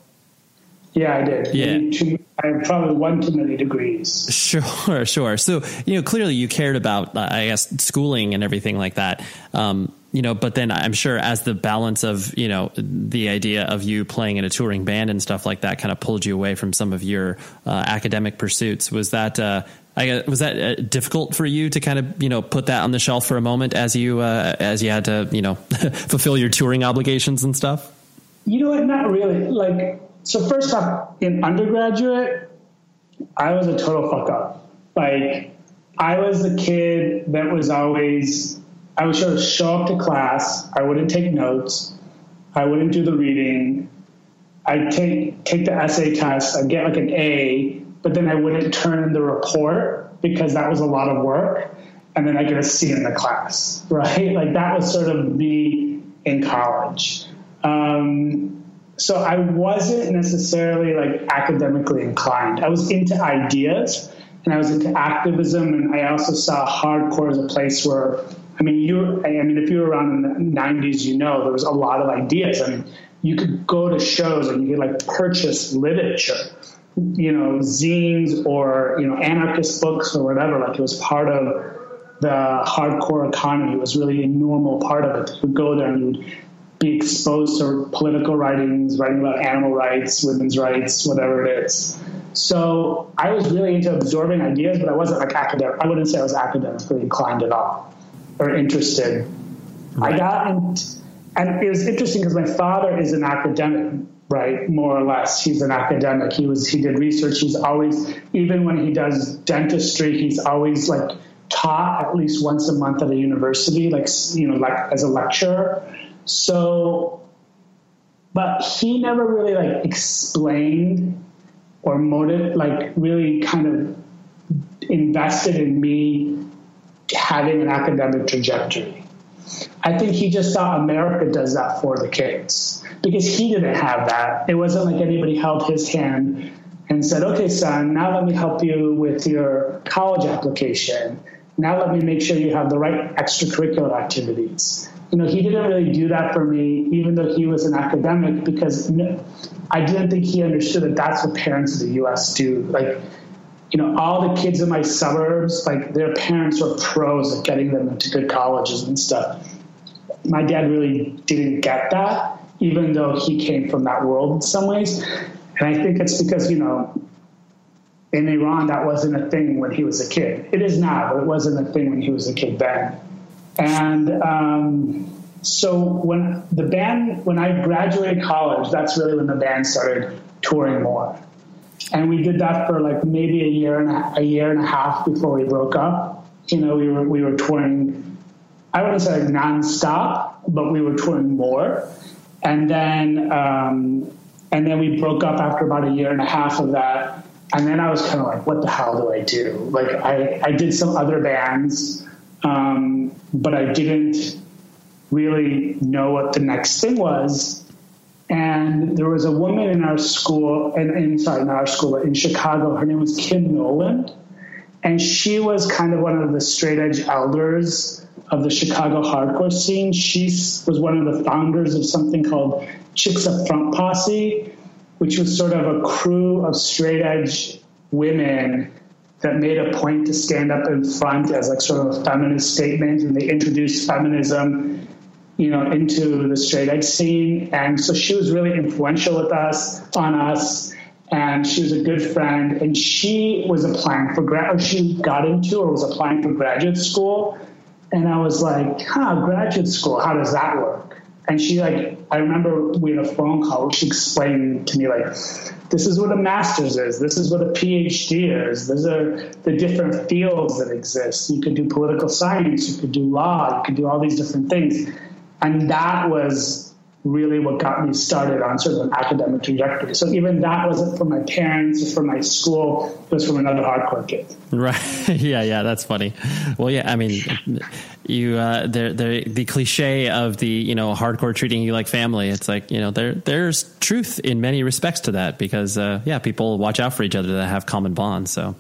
Yeah i did. Yeah. I have probably one too many degrees. Sure sure. So you know clearly you cared about uh, i guess schooling and everything like that. Um, you know, but then I'm sure as the balance of, you know, the idea of you playing in a touring band and stuff like that kind of pulled you away from some of your uh, academic pursuits. Was that, uh, I, was that uh, difficult for you to kind of, you know, put that on the shelf for a moment as you, uh, as you had to, you know, fulfill your touring obligations and stuff? You know what? Not really. Like, so first off, in undergraduate, I was a total fuck up. Like, I was the kid that was always I would show up to class. I wouldn't take notes. I wouldn't do the reading. I'd take take the essay test. I'd get like an A, but then I wouldn't turn in the report because that was a lot of work. And then I get a C in the class, right? Like that was sort of me in college. Um, so I wasn't necessarily like academically inclined. I was into ideas and I was into activism, and I also saw hardcore as a place where I mean, you. I mean, if you were around in the '90s, you know there was a lot of ideas. I mean, you could go to shows and you could like purchase literature, you know, zines or you know anarchist books or whatever. Like it was part of the hardcore economy. It was really a normal part of it. You would go there and you would be exposed to political writings, writing about animal rights, women's rights, whatever it is. So I was really into absorbing ideas, but I wasn't like academic. I wouldn't say I was academically inclined at all or interested. Right. I got, in, and it was interesting because my father is an academic, right? More or less, he's an academic. He was, he did research. He's always, even when he does dentistry, he's always like taught at least once a month at a university, like you know, like as a lecturer. So, but he never really like explained or motive, like really kind of invested in me having an academic trajectory. I think he just thought America does that for the kids because he didn't have that. It wasn't like anybody held his hand and said, okay, son, now let me help you with your college application. Now let me make sure you have the right extracurricular activities. You know, he didn't really do that for me, even though he was an academic, because I didn't think he understood that that's what parents in the U.S. do. Like, you know, all the kids in my suburbs, like their parents were pros at getting them into good colleges and stuff. My dad really didn't get that, even though he came from that world in some ways. And I think it's because, you know, in Iran, that wasn't a thing when he was a kid. It is now, but it wasn't a thing when he was a kid then. And um, so when the band, when I graduated college, that's really when the band started touring more and we did that for like maybe a year and a, a, year and a half before we broke up. You know, we were we were touring. I wouldn't say like nonstop, but we were touring more, and then um, and then we broke up after about a year and a half of that. And then I was kind of like, what the hell do I do? Like I I did some other bands, um, but I didn't really know what the next thing was and there was a woman in our school, and, and sorry, not our school, but in Chicago. Her name was Kim Nolan, and she was kind of one of the straight edge elders of the Chicago hardcore scene. She was one of the founders of something called Chicks Up Front Posse, which was sort of a crew of straight edge women that made a point to stand up in front as like sort of a feminist statement, and they introduced feminism you know, into the straight edge scene. And so she was really influential with us, on us, and she was a good friend. And she was applying for grad, or she got into or was applying for graduate school. And I was like, huh, graduate school, how does that work? And she like, I remember we had a phone call she explained to me like, this is what a master's is. This is what a PhD is. These are the different fields that exist. You could do political science. You could do law. You could do all these different things. And that was really what got me started on sort of an academic trajectory. So even that wasn't from my parents or from my school, it was from another hardcore kid. Right. yeah, yeah, that's funny. Well, yeah, I mean, you, uh, they're, the cliche of the, you know, hardcore treating you like family. It's like, you know, there, there's truth in many respects to that because, uh, yeah, people watch out for each other that have common bonds. So,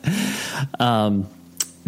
um,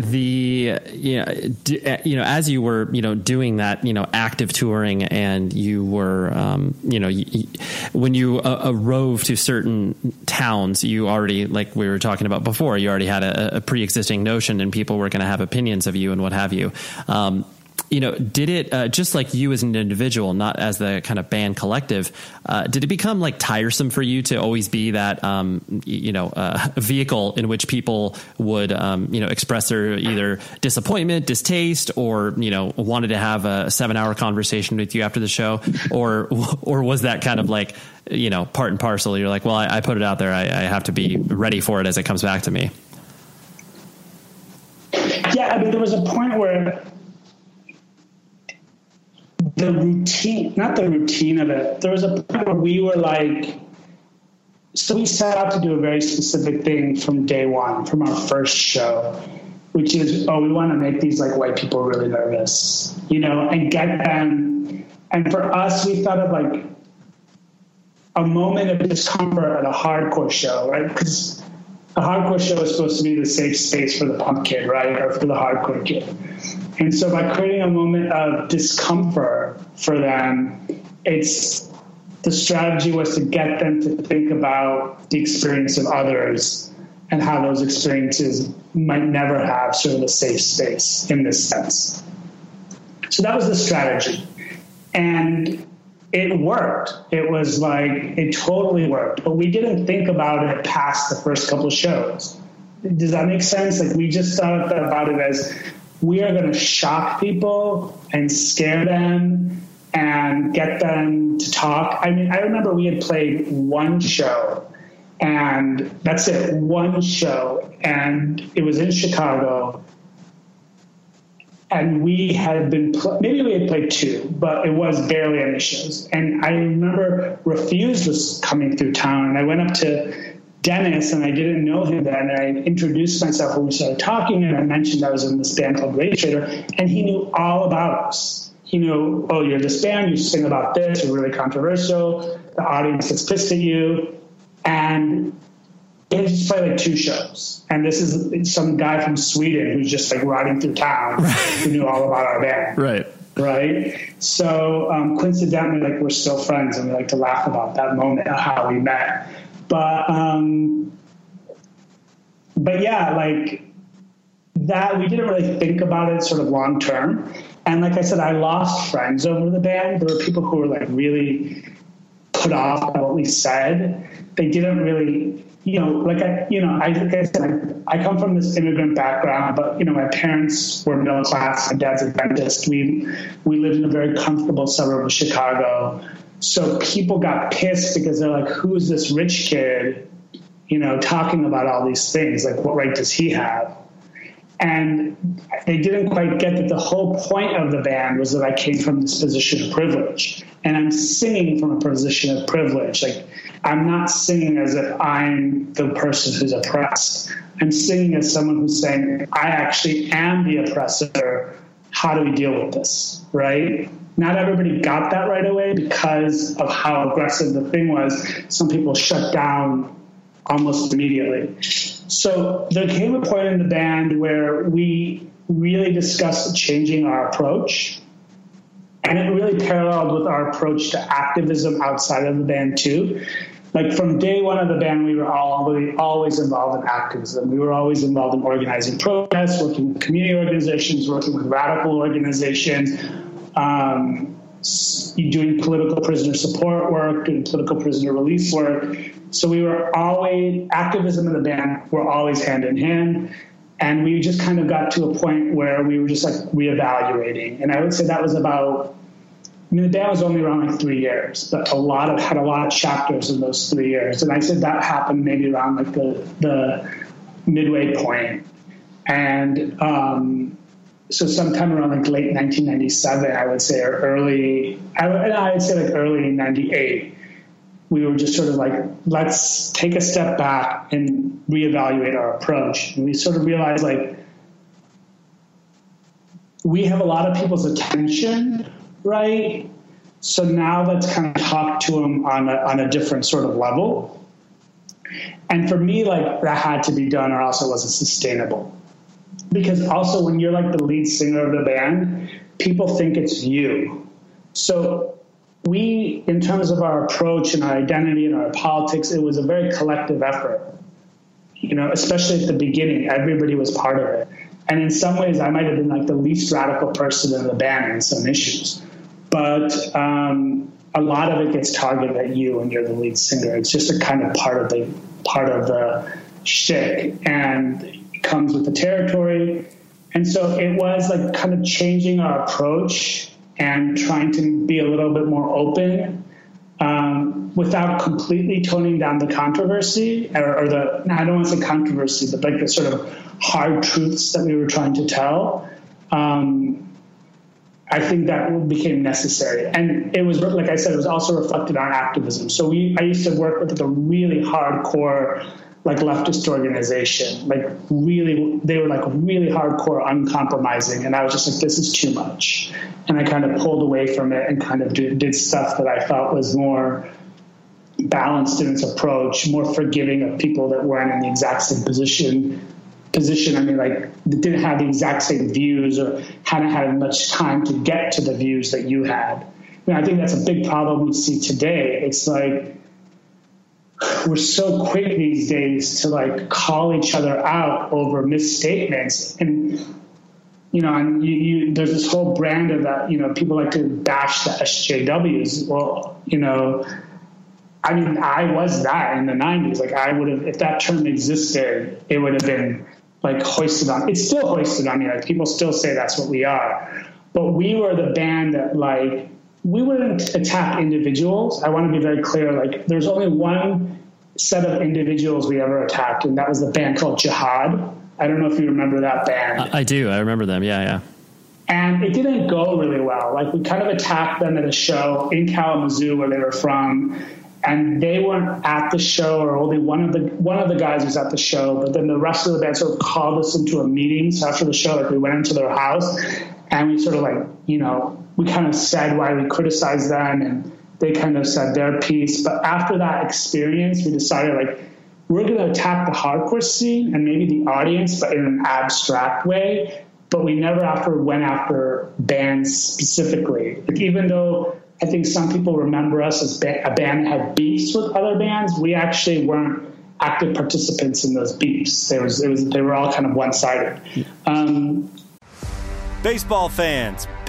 the you know, uh, you know as you were you know doing that you know active touring and you were um, you know you, when you uh, uh, rove to certain towns you already like we were talking about before you already had a, a pre-existing notion and people were going to have opinions of you and what have you. Um, you know, did it uh, just like you as an individual, not as the kind of band collective? Uh, did it become like tiresome for you to always be that um, you know uh, vehicle in which people would um, you know express their either disappointment, distaste, or you know wanted to have a seven hour conversation with you after the show, or or was that kind of like you know part and parcel? You're like, well, I, I put it out there, I, I have to be ready for it as it comes back to me. Yeah, I mean, there was a point where the routine, not the routine of it. There was a point where we were like, so we set out to do a very specific thing from day one, from our first show, which is, oh, we want to make these like white people really nervous, you know, and get them. And for us, we thought of like a moment of discomfort at a hardcore show, right? Because a hardcore show is supposed to be the safe space for the punk kid, right? Or for the hardcore kid. And so by creating a moment of discomfort for them, it's the strategy was to get them to think about the experience of others and how those experiences might never have sort of a safe space in this sense. So that was the strategy. And it worked. It was like, it totally worked. But we didn't think about it past the first couple shows. Does that make sense? Like, we just thought about it as we are going to shock people and scare them and get them to talk. I mean, I remember we had played one show and that's it, one show, and it was in Chicago. And we had been, pl- maybe we had played two, but it was barely any shows. And I remember Refused was coming through town, and I went up to Dennis, and I didn't know him then. And I introduced myself when we started talking, and I mentioned I was in this band called Race Traitor, and he knew all about us. He knew, oh, you're this band, you sing about this, you're really controversial, the audience gets pissed at you and they just play like two shows. And this is some guy from Sweden who's just like riding through town right. who knew all about our band. Right. Right. So um, coincidentally, like we're still friends and we like to laugh about that moment of how we met. But um, but yeah, like that we didn't really think about it sort of long term. And like I said, I lost friends over the band. There were people who were like really put off by what we said they didn't really, you know, like I, you know, I, like I said, I, I come from this immigrant background, but you know, my parents were middle class. My dad's a dentist. We we lived in a very comfortable suburb of Chicago. So people got pissed because they're like, "Who's this rich kid?" You know, talking about all these things. Like, what right does he have? And they didn't quite get that the whole point of the band was that I came from this position of privilege. And I'm singing from a position of privilege. Like, I'm not singing as if I'm the person who's oppressed. I'm singing as someone who's saying, I actually am the oppressor. How do we deal with this? Right? Not everybody got that right away because of how aggressive the thing was. Some people shut down almost immediately. So there came a point in the band where we really discussed changing our approach and it really paralleled with our approach to activism outside of the band too. Like from day one of the band, we were all always involved in activism. We were always involved in organizing protests, working with community organizations, working with radical organizations, um, doing political prisoner support work, doing political prisoner release work. So we were always activism in the band. We're always hand in hand. And we just kind of got to a point where we were just like reevaluating. And I would say that was about, I mean, the band was only around like three years, but a lot of, had a lot of chapters in those three years. And I said that happened maybe around like the, the midway point. And um, so sometime around like late 1997, I would say, or early, I I would say like early 98 we were just sort of like, let's take a step back and reevaluate our approach. And we sort of realized like, we have a lot of people's attention, right? So now let's kind of talk to them on a, on a different sort of level. And for me, like that had to be done or else it wasn't sustainable. Because also when you're like the lead singer of the band, people think it's you. So we, in terms of our approach and our identity and our politics, it was a very collective effort. You know, especially at the beginning, everybody was part of it. And in some ways, I might have been like the least radical person in the band in some issues. But um, a lot of it gets targeted at you when you're the lead singer. It's just a kind of part of the part of the shtick, and it comes with the territory. And so it was like kind of changing our approach and trying to be a little bit more open um, without completely toning down the controversy or, or, the I don't want to say controversy, but like the sort of hard truths that we were trying to tell. Um, I think that became necessary, and it was like I said, it was also reflected on activism. So we I used to work with a really hardcore like leftist organization, like really, they were like really hardcore, uncompromising. And I was just like, this is too much. And I kind of pulled away from it and kind of did, did stuff that I felt was more balanced in its approach, more forgiving of people that weren't in the exact same position. Position, I mean, like didn't have the exact same views or hadn't had much time to get to the views that you had. I mean, I think that's a big problem we see today. It's like we're so quick these days to like call each other out over misstatements and you know, and you, you, there's this whole brand of that, you know, people like to bash the SJWs. Well, you know, I mean, I was that in the 90s. Like, I would have, if that term existed, it would have been like hoisted on. It's still hoisted on me. Like, people still say that's what we are. But we were the band that, like, we wouldn't attack individuals. I want to be very clear. Like, there's only one set of individuals we ever attacked, and that was the band called Jihad. I don't know if you remember that band. I, I do. I remember them. Yeah, yeah. And it didn't go really well. Like we kind of attacked them at a show in Kalamazoo where they were from, and they weren't at the show, or only one of the one of the guys was at the show. But then the rest of the band sort of called us into a meeting. So after the show, like we went into their house, and we sort of like you know we kind of said why we criticized them and they kind of said their piece. But after that experience, we decided like we're going to attack the hardcore scene and maybe the audience, but in an abstract way. But we never after went after bands specifically. Like even though I think some people remember us as a band that had beefs with other bands, we actually weren't active participants in those beefs. There was, it was they were all kind of one sided. Um, Baseball fans,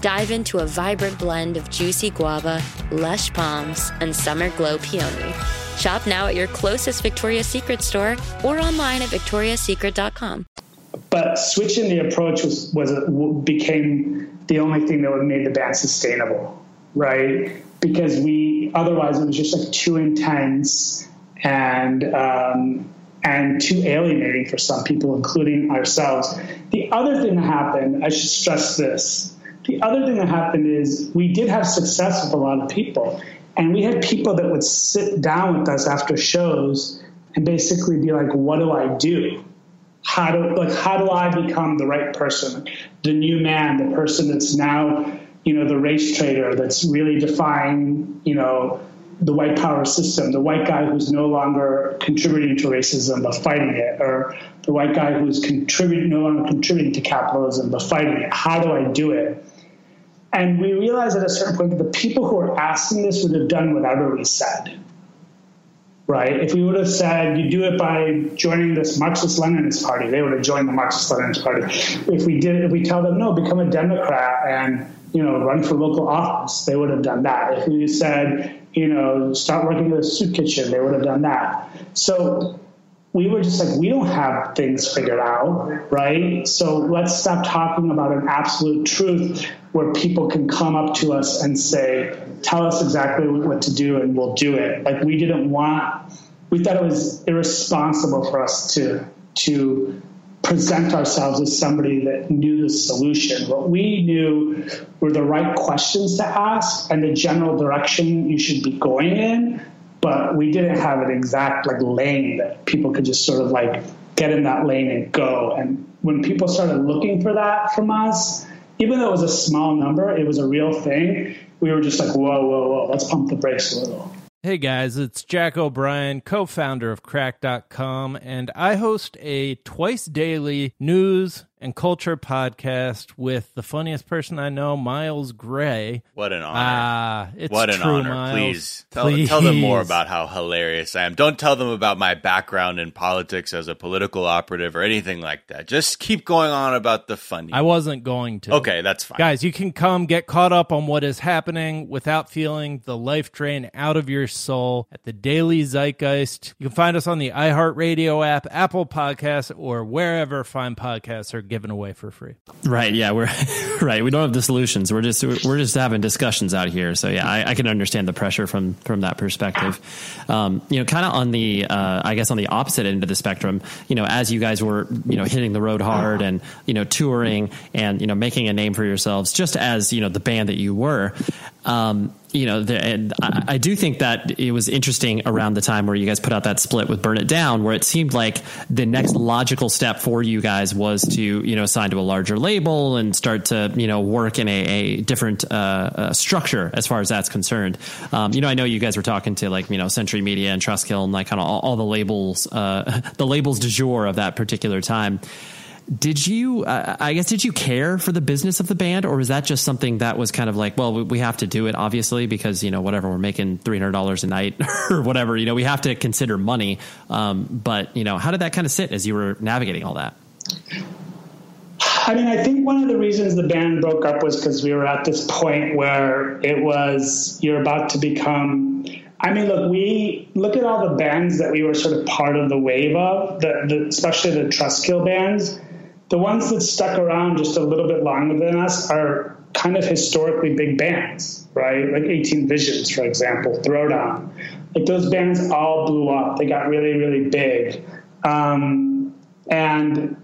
Dive into a vibrant blend of juicy guava, lush palms, and summer glow peony. Shop now at your closest Victoria's Secret store or online at victoriassecret.com. But switching the approach was, was became the only thing that would made the band sustainable, right? Because we otherwise it was just like too intense and um, and too alienating for some people, including ourselves. The other thing that happened, I should stress this. The other thing that happened is we did have success with a lot of people. And we had people that would sit down with us after shows and basically be like, what do I do? How do like how do I become the right person, the new man, the person that's now, you know, the race traitor that's really defying, you know, the white power system, the white guy who's no longer contributing to racism but fighting it, or the white guy who's contributing no longer contributing to capitalism but fighting it. How do I do it? And we realized at a certain point that the people who were asking this would have done whatever we said. Right? If we would have said you do it by joining this Marxist Leninist party, they would have joined the Marxist Leninist party. If we did if we tell them no, become a Democrat and you know, run for local office, they would have done that. If we said, you know, start working at a soup kitchen, they would have done that. So we were just like, we don't have things figured out, right? So let's stop talking about an absolute truth where people can come up to us and say, tell us exactly what to do and we'll do it. Like we didn't want, we thought it was irresponsible for us to, to present ourselves as somebody that knew the solution. What we knew were the right questions to ask and the general direction you should be going in, but we didn't have an exact like lane that people could just sort of like get in that lane and go. And when people started looking for that from us, even though it was a small number, it was a real thing. We were just like, whoa, whoa, whoa, let's pump the brakes a little. Hey guys, it's Jack O'Brien, co founder of Cracked.com, and I host a twice daily news and culture podcast with the funniest person I know, Miles Gray. What an honor. Ah, it's what an true, honor. Miles. Please tell, Please. tell them more about how hilarious I am. Don't tell them about my background in politics as a political operative or anything like that. Just keep going on about the funny. I wasn't going to. Okay, that's fine. Guys, you can come get caught up on what is happening without feeling the life drain out of your soul at the Daily Zeitgeist. You can find us on the iHeartRadio app, Apple Podcasts, or wherever fine podcasts are given away for free. Right. Yeah. We're right. We don't have the solutions. We're just we're just having discussions out here. So yeah, I, I can understand the pressure from from that perspective. Um, you know, kind of on the uh, I guess on the opposite end of the spectrum. You know, as you guys were you know hitting the road hard and you know touring and you know making a name for yourselves, just as you know the band that you were. Um, you know, the, and I, I do think that it was interesting around the time where you guys put out that split with Burn It Down, where it seemed like the next logical step for you guys was to, you know, sign to a larger label and start to, you know, work in a, a different uh, uh, structure as far as that's concerned. Um, you know, I know you guys were talking to like, you know, Century Media and Trustkill and like kind of all, all the labels, uh, the labels du jour of that particular time did you uh, i guess did you care for the business of the band or was that just something that was kind of like well we have to do it obviously because you know whatever we're making $300 a night or whatever you know we have to consider money um, but you know how did that kind of sit as you were navigating all that I mean, I think one of the reasons the band broke up was because we were at this point where it was you're about to become. I mean, look, we look at all the bands that we were sort of part of the wave of, the, the especially the Trustkill bands. The ones that stuck around just a little bit longer than us are kind of historically big bands, right? Like 18 Visions, for example, Throwdown. Like those bands all blew up. They got really, really big. Um, and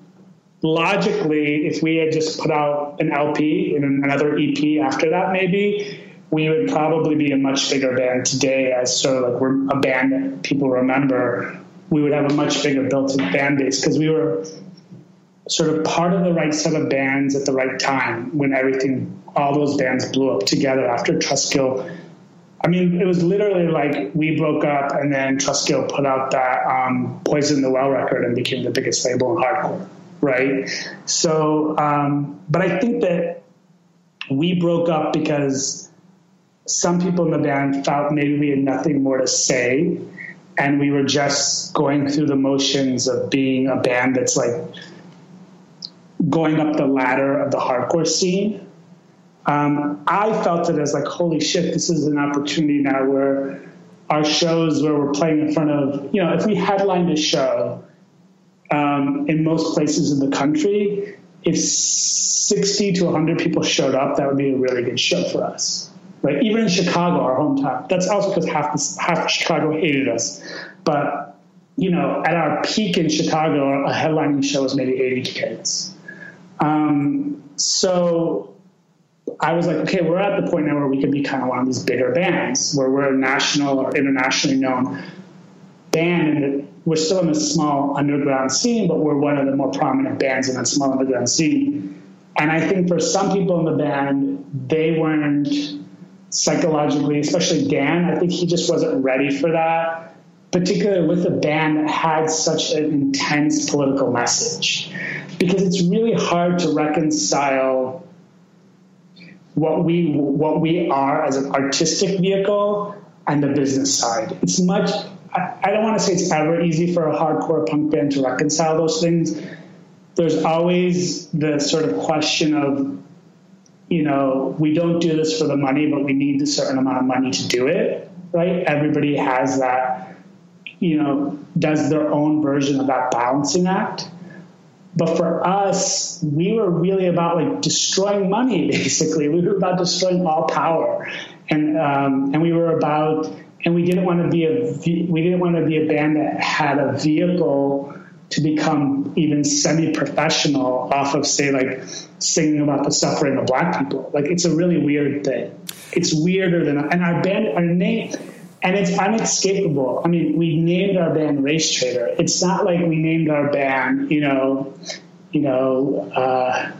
logically, if we had just put out an LP and another EP after that, maybe we would probably be a much bigger band today as sort of like we're a band that people remember. We would have a much bigger built-in fan base because we were sort of part of the right set of bands at the right time when everything, all those bands blew up together after Trustkill. I mean, it was literally like we broke up and then Trustkill put out that um, Poison the Well record and became the biggest label in hardcore, right? So, um, but I think that we broke up because some people in the band felt maybe we had nothing more to say and we were just going through the motions of being a band that's like going up the ladder of the hardcore scene. Um, I felt it as like, holy shit, this is an opportunity now where our shows where we're playing in front of, you know, if we headlined a show um, in most places in the country, if 60 to 100 people showed up, that would be a really good show for us. Right? Even in Chicago, our hometown. That's also because half, the, half Chicago hated us. But, you know, at our peak in Chicago, a headlining show was maybe 80 kids. Um, so I was like, okay, we're at the point now where we could be kind of one of these bigger bands, where we're a national or internationally known band, and we're still in a small underground scene, but we're one of the more prominent bands in that small underground scene. And I think for some people in the band, they weren't psychologically, especially Dan. I think he just wasn't ready for that, particularly with a band that had such an intense political message, because it's really hard to reconcile what we what we are as an artistic vehicle and the business side. It's much. I, I don't want to say it's ever easy for a hardcore punk band to reconcile those things. There's always the sort of question of you know, we don't do this for the money, but we need a certain amount of money to do it, right? Everybody has that, you know, does their own version of that balancing act. But for us, we were really about like destroying money, basically. We were about destroying all power. And, um, and we were about, and we didn't want to be a, we didn't want to be a band that had a vehicle to become even semi-professional off of say like singing about the suffering of black people like it's a really weird thing it's weirder than and our band our name and it's unescapable. I mean we named our band race traitor. It's not like we named our band you know you know uh,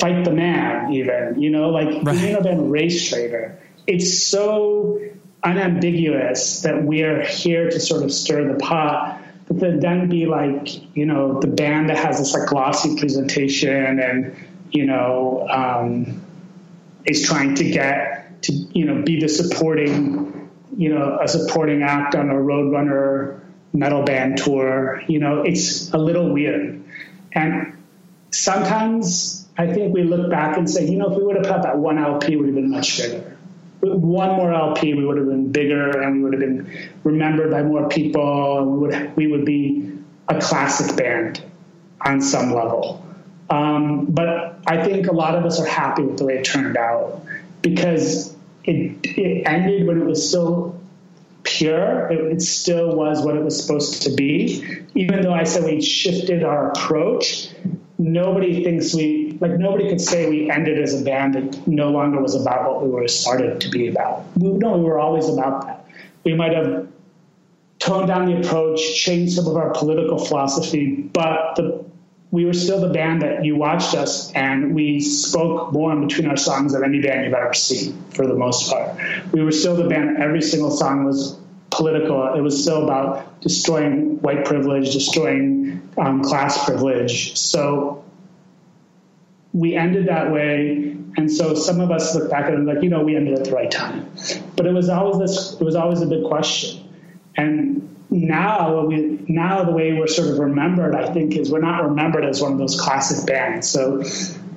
fight the man even you know like right. we named our band race traitor. It's so unambiguous that we're here to sort of stir the pot but then then be like you know the band that has this like glossy presentation and you know um, is trying to get to you know be the supporting you know a supporting act on a roadrunner metal band tour you know it's a little weird and sometimes i think we look back and say you know if we would have put out that one lp would have been much bigger one more LP, we would have been bigger and we would have been remembered by more people. And we would we would be a classic band on some level. Um, but I think a lot of us are happy with the way it turned out because it it ended when it was still pure. It, it still was what it was supposed to be. Even though I said we shifted our approach, nobody thinks we like nobody could say we ended as a band that no longer was about what we were started to be about. We, no, we were always about that. We might have toned down the approach, changed some of our political philosophy, but the, we were still the band that you watched us and we spoke more in between our songs than any band you've ever seen for the most part. We were still the band, every single song was political. It was still about destroying white privilege, destroying um, class privilege. So we ended that way, and so some of us look back at it and like, you know, we ended at the right time. But it was always this. It was always a big question, and now we now the way we're sort of remembered, I think, is we're not remembered as one of those classic bands. So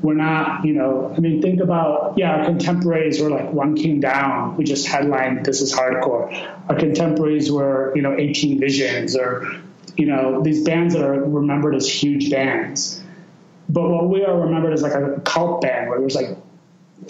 we're not, you know, I mean, think about, yeah, our contemporaries were like One King Down, who just headlined This Is Hardcore. Our contemporaries were, you know, 18 Visions or, you know, these bands that are remembered as huge bands. But what we are remembered as like a cult band where there's like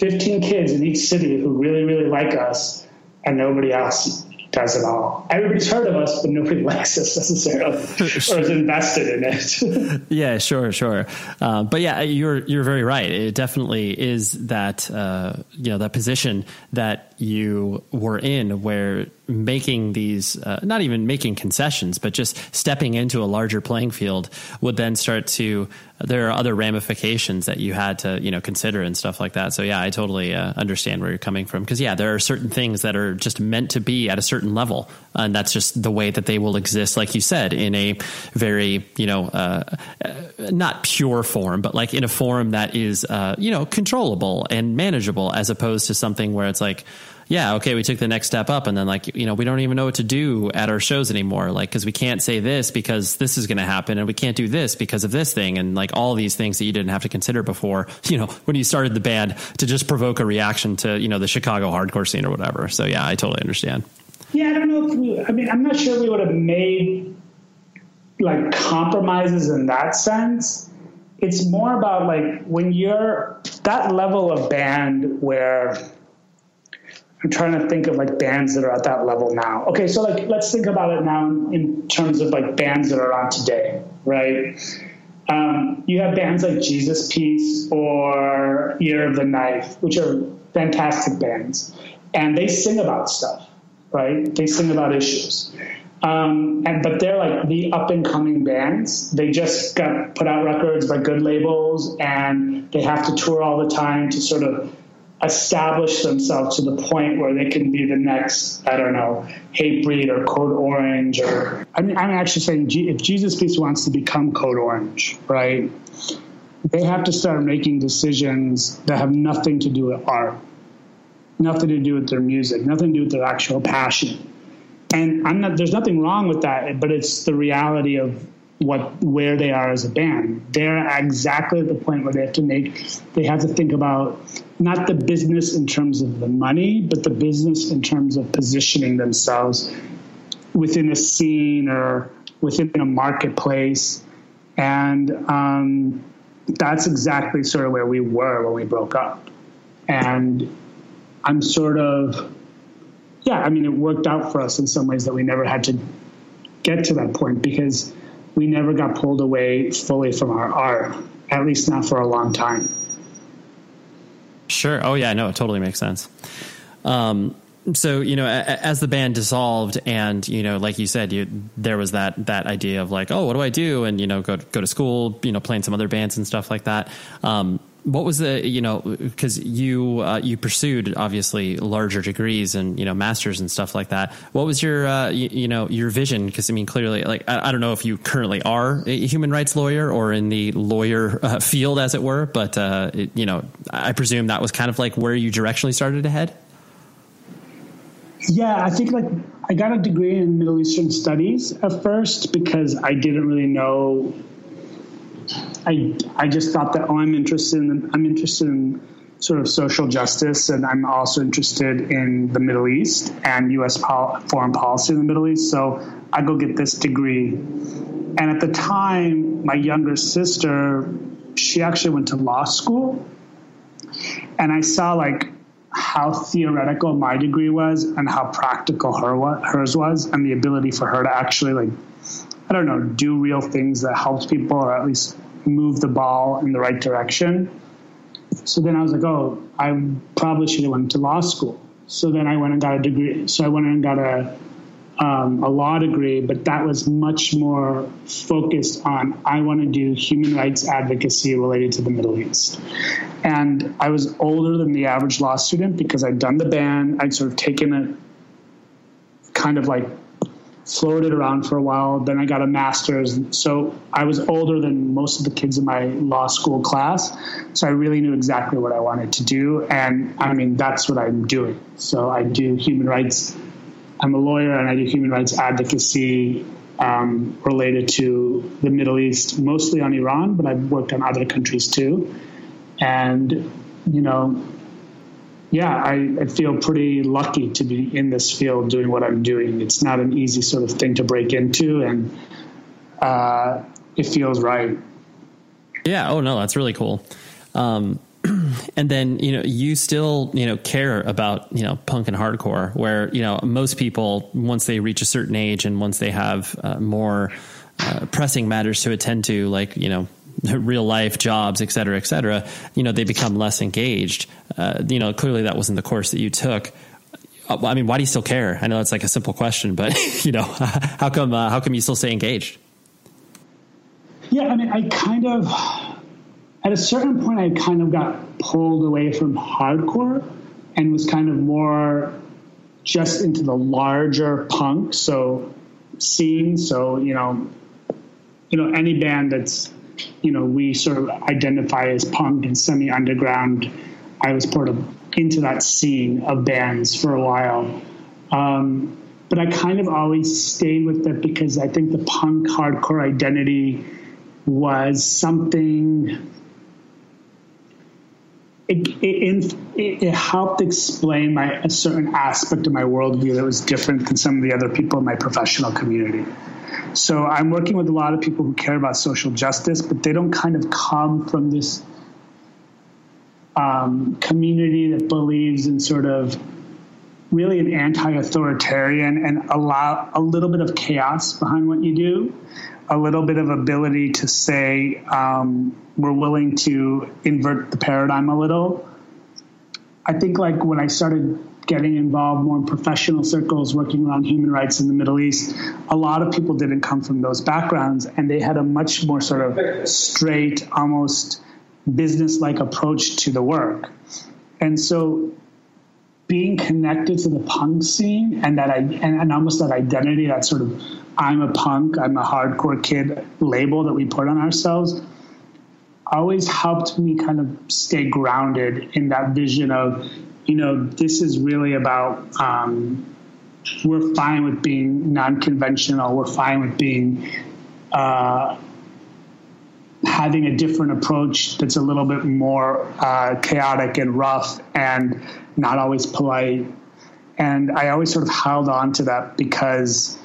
15 kids in each city who really, really like us and nobody else does it all. Everybody's heard of us, but nobody likes us necessarily or is invested in it. yeah, sure, sure. Uh, but yeah, you're you're very right. It definitely is that uh, you know that position that you were in where making these uh, not even making concessions but just stepping into a larger playing field would then start to there are other ramifications that you had to you know consider and stuff like that. So yeah i totally uh, understand where you're coming from. Because yeah there are certain things that are just meant to be at a certain level and that's just the way that they will exist like you said in a very you know uh, uh not pure form but like in a form that is uh, you know controllable and manageable as opposed to something where it's like yeah, okay, we took the next step up, and then like you know we don't even know what to do at our shows anymore, like because we can't say this because this is going to happen, and we can't do this because of this thing, and like all these things that you didn't have to consider before, you know, when you started the band to just provoke a reaction to you know the Chicago hardcore scene or whatever. So yeah, I totally understand. Yeah, I don't know if we. I mean, I'm not sure we would have made like compromises in that sense. It's more about like when you're that level of band where I'm trying to think of like bands that are at that level now. Okay, so like let's think about it now in terms of like bands that are on today, right? Um, you have bands like Jesus Piece or Year of the Knife, which are fantastic bands, and they sing about stuff, right? They sing about issues. Um, and but they're like the up and coming bands. They just got put out records by good labels, and they have to tour all the time to sort of establish themselves to the point where they can be the next, I don't know, Hatebreed or Code Orange or I mean, I'm actually saying if Jesus Piece wants to become Code Orange, right? They have to start making decisions that have nothing to do with art, nothing to do with their music, nothing to do with their actual passion. And I'm not, there's nothing wrong with that, but it's the reality of what where they are as a band. They're exactly at the point where they have to make they have to think about not the business in terms of the money, but the business in terms of positioning themselves within a scene or within a marketplace. And um, that's exactly sort of where we were when we broke up. And I'm sort of, yeah, I mean, it worked out for us in some ways that we never had to get to that point because we never got pulled away fully from our art, at least not for a long time. Sure. Oh, yeah. No, it totally makes sense. Um, so you know as the band dissolved and you know like you said you there was that that idea of like oh what do i do and you know go go to school you know playing some other bands and stuff like that um, what was the you know because you uh, you pursued obviously larger degrees and you know masters and stuff like that. What was your uh, you, you, know your vision? Because i mean clearly like I, I, don't know if you currently are a human rights lawyer or in the lawyer uh, field as it were but uh, it, you know i presume that was kind of like where you directionally started to head? Yeah i think like i got a degree in middle eastern studies at first because i didn't really know I I just thought that oh I'm interested in I'm interested in sort of social justice and I'm also interested in the Middle East and U.S. Pol- foreign policy in the Middle East. So I go get this degree. And at the time, my younger sister, she actually went to law school, and I saw like how theoretical my degree was and how practical her hers was, and the ability for her to actually like I don't know do real things that helped people or at least move the ball in the right direction. So then I was like, oh, I probably should have went to law school. So then I went and got a degree. So I went and got a um, a law degree, but that was much more focused on I want to do human rights advocacy related to the Middle East. And I was older than the average law student because I'd done the band, I'd sort of taken a kind of like floated around for a while. Then I got a master's. So I was older than most of the kids in my law school class. So I really knew exactly what I wanted to do. And I mean, that's what I'm doing. So I do human rights. I'm a lawyer and I do human rights advocacy um, related to the Middle East, mostly on Iran, but I've worked on other countries too. And, you know, yeah, I, I, feel pretty lucky to be in this field doing what I'm doing. It's not an easy sort of thing to break into, and uh, it feels right. Yeah. Oh no, that's really cool. Um, and then you know you still you know care about you know punk and hardcore, where you know most people once they reach a certain age and once they have uh, more uh, pressing matters to attend to, like you know real life jobs, et cetera, et cetera, you know, they become less engaged. Uh, you know, clearly that wasn't the course that you took. Uh, I mean, why do you still care? I know it's like a simple question, but you know, how come uh, how come you still stay engaged? Yeah, I mean, I kind of at a certain point, I kind of got pulled away from hardcore and was kind of more just into the larger punk so scene. So you know, you know, any band that's you know, we sort of identify as punk and semi underground. I was part of into that scene of bands for a while. Um, but I kind of always stayed with it because I think the punk hardcore identity was something. It, it, it, it helped explain my a certain aspect of my worldview that was different than some of the other people in my professional community. So I'm working with a lot of people who care about social justice, but they don't kind of come from this um, community that believes in sort of really an anti-authoritarian and allow a little bit of chaos behind what you do, a little bit of ability to say um, we're willing to invert the paradigm a little. I think like when I started getting involved more in professional circles, working around human rights in the Middle East, a lot of people didn't come from those backgrounds and they had a much more sort of straight, almost business like approach to the work. And so being connected to the punk scene and that I and, and almost that identity, that sort of I'm a punk, I'm a hardcore kid label that we put on ourselves always helped me kind of stay grounded in that vision of, you know, this is really about um, we're fine with being non-conventional. We're fine with being uh, having a different approach that's a little bit more uh, chaotic and rough and not always polite. And I always sort of held on to that because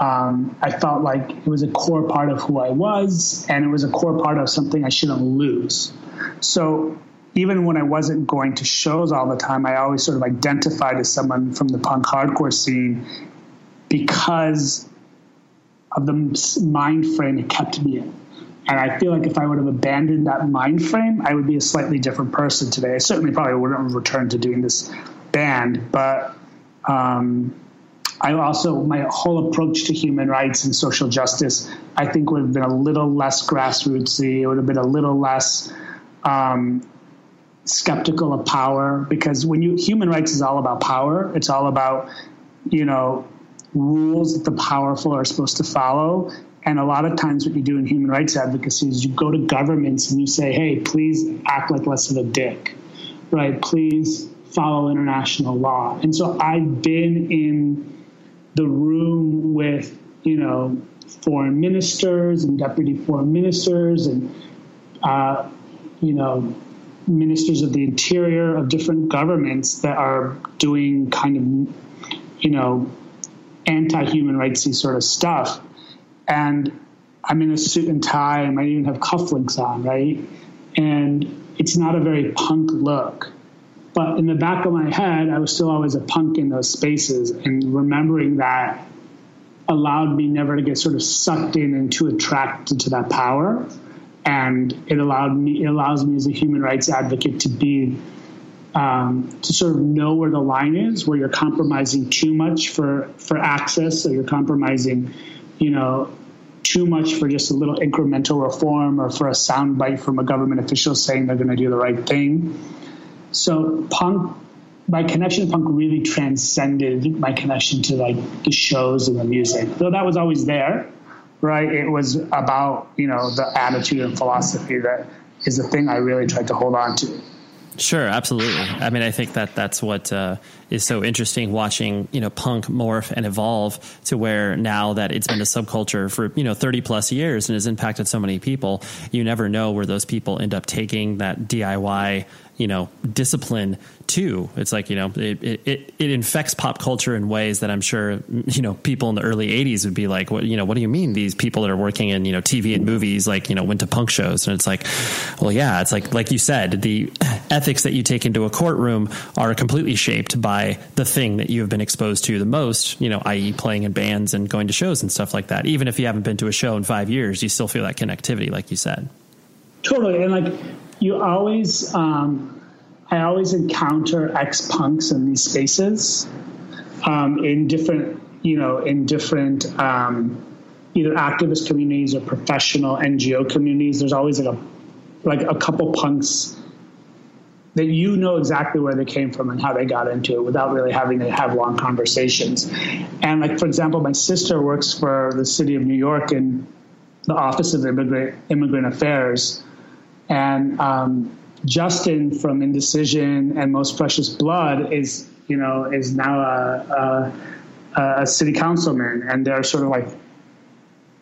um, I felt like it was a core part of who I was, and it was a core part of something I shouldn't lose. So even when I wasn't going to shows all the time, I always sort of identified as someone from the punk hardcore scene because of the mind frame it kept me in. And I feel like if I would have abandoned that mind frame, I would be a slightly different person today. I certainly probably wouldn't have returned to doing this band, but um, I also my whole approach to human rights and social justice, I think, would have been a little less grassrootsy. It would have been a little less um, skeptical of power because when you human rights is all about power. It's all about you know rules that the powerful are supposed to follow. And a lot of times, what you do in human rights advocacy is you go to governments and you say, "Hey, please act like less of a dick, right? Please follow international law." And so I've been in the room with you know foreign ministers and deputy foreign ministers and uh, you know ministers of the interior of different governments that are doing kind of you know anti-human rightsy sort of stuff and i'm in a suit and tie i might even have cufflinks on right and it's not a very punk look but in the back of my head, I was still always a punk in those spaces. And remembering that allowed me never to get sort of sucked in and too attracted to that power. And it allowed me, it allows me as a human rights advocate to be, um, to sort of know where the line is, where you're compromising too much for, for access, or you're compromising, you know, too much for just a little incremental reform or for a soundbite from a government official saying they're going to do the right thing. So punk, my connection to punk really transcended my connection to like the shows and the music. Though that was always there, right? It was about you know the attitude and philosophy that is the thing I really tried to hold on to. Sure, absolutely. I mean, I think that that's what uh, is so interesting watching, you know, punk morph and evolve to where now that it's been a subculture for, you know, 30 plus years and has impacted so many people, you never know where those people end up taking that DIY you know discipline too. It's like you know it, it it infects pop culture in ways that I'm sure you know people in the early '80s would be like, what you know, what do you mean these people that are working in you know TV and movies like you know went to punk shows? And it's like, well, yeah, it's like like you said, the ethics that you take into a courtroom are completely shaped by the thing that you have been exposed to the most, you know, i.e., playing in bands and going to shows and stuff like that. Even if you haven't been to a show in five years, you still feel that connectivity, like you said. Totally, and like you always, um, I always encounter ex punks in these spaces, um, in different, you know, in different um, either activist communities or professional NGO communities. There's always like a like a couple punks that you know exactly where they came from and how they got into it without really having to have long conversations. And like for example, my sister works for the city of New York in the Office of Immigrant Immigrant Affairs and um, Justin from Indecision and Most Precious Blood is, you know, is now a, a, a city councilman, and they're sort of like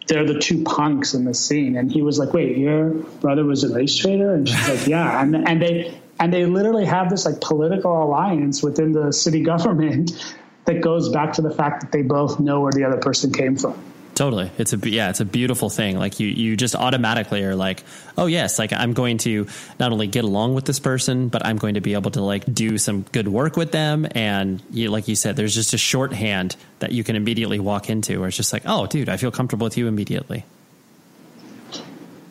they're the two punks in the scene. And he was like, "Wait, your brother was a race traitor?" And she's like, "Yeah." And and they and they literally have this like political alliance within the city government that goes back to the fact that they both know where the other person came from. Totally. It's a yeah, it's a beautiful thing. Like you you just automatically are like, "Oh yes, like I'm going to not only get along with this person, but I'm going to be able to like do some good work with them." And you like you said there's just a shorthand that you can immediately walk into where it's just like, "Oh, dude, I feel comfortable with you immediately."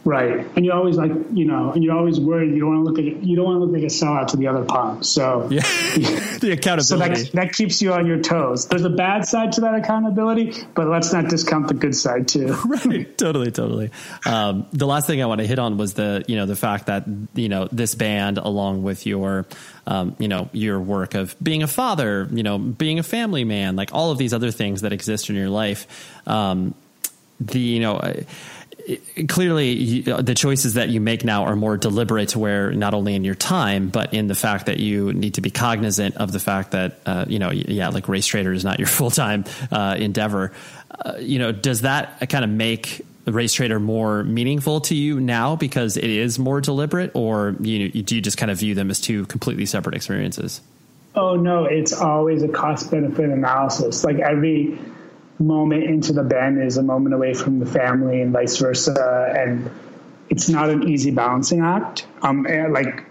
Right, and you're always like, you know, and you're always worried. You don't want to look like you don't want to look like a sellout to the other pub. So yeah, the accountability. So that, that keeps you on your toes. There's a bad side to that accountability, but let's not discount the good side too. right, totally, totally. Um, the last thing I want to hit on was the you know the fact that you know this band, along with your um, you know your work of being a father, you know, being a family man, like all of these other things that exist in your life. Um, the you know clearly the choices that you make now are more deliberate to where not only in your time but in the fact that you need to be cognizant of the fact that uh, you know yeah like race traitor is not your full-time uh, endeavor. Uh, you know does that kind of make race traitor more meaningful to you now because it is more deliberate? Or you, do you just kind of view them as two completely separate experiences? Oh no it's always a cost benefit analysis. Like every moment into the band is a moment away from the family and vice versa. And it's not an easy balancing act. Um, like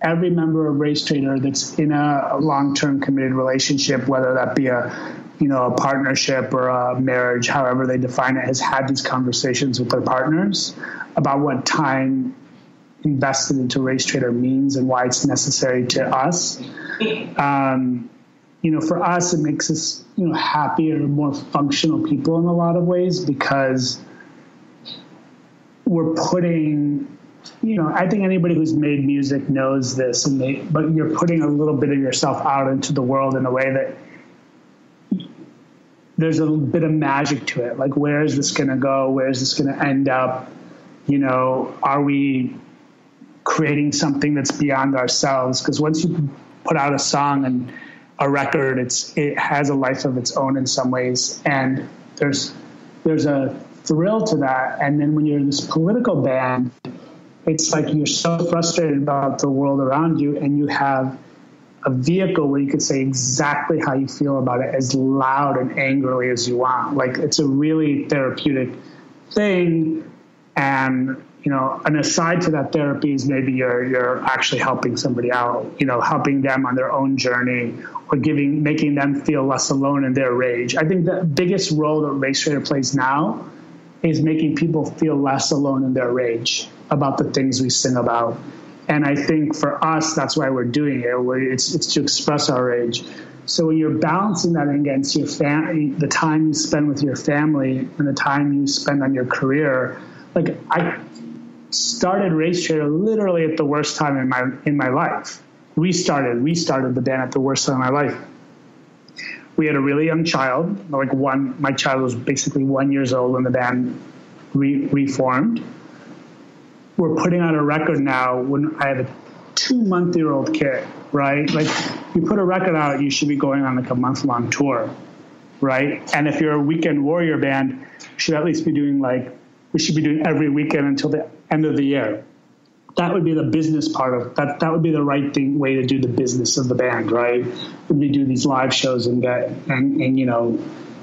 every member of Race Traitor that's in a, long-term committed relationship, whether that be a you know a partnership or a marriage, however they define it, has had these conversations with their partners about what time invested into Race Traitor means and why it's necessary to us. Um, you know, for us, it makes us, you know, happier, more functional people in a lot of ways because we're putting, you know, I think anybody who's made music knows this, and they, but you're putting a little bit of yourself out into the world in a way that there's a bit of magic to it. Like, where is this going to go? Where is this going to end up? You know, are we creating something that's beyond ourselves? Because once you put out a song and a record. It's it has a life of its own in some ways, and there's there's a thrill to that. And then when you're in this political band, it's like you're so frustrated about the world around you, and you have a vehicle where you could say exactly how you feel about it as loud and angrily as you want. Like it's a really therapeutic thing, and you know, an aside to that therapy is maybe you're you're actually helping somebody out, you know, helping them on their own journey or giving making them feel less alone in their rage. I think the biggest role that Race Traitor plays now is making people feel less alone in their rage about the things we sing about. And I think for us, that's why we're doing it. It's, it's to express our rage. So when you're balancing that against your family, the time you spend with your family and the time you spend on your career, like I started Race Traitor literally at the worst time in my in my life restarted restarted the band at the worst time of my life. We had a really young child, like one. My child was basically one years old when the band re- reformed. We're putting out a record now when I have a two month year old kid, right? Like you put a record out, you should be going on like a month long tour, right? And if you're a weekend warrior band, you should at least be doing like we should be doing every weekend until the end of the year that would be the business part of that. That would be the right thing way to do the business of the band, right? Would be do these live shows and get and, and you know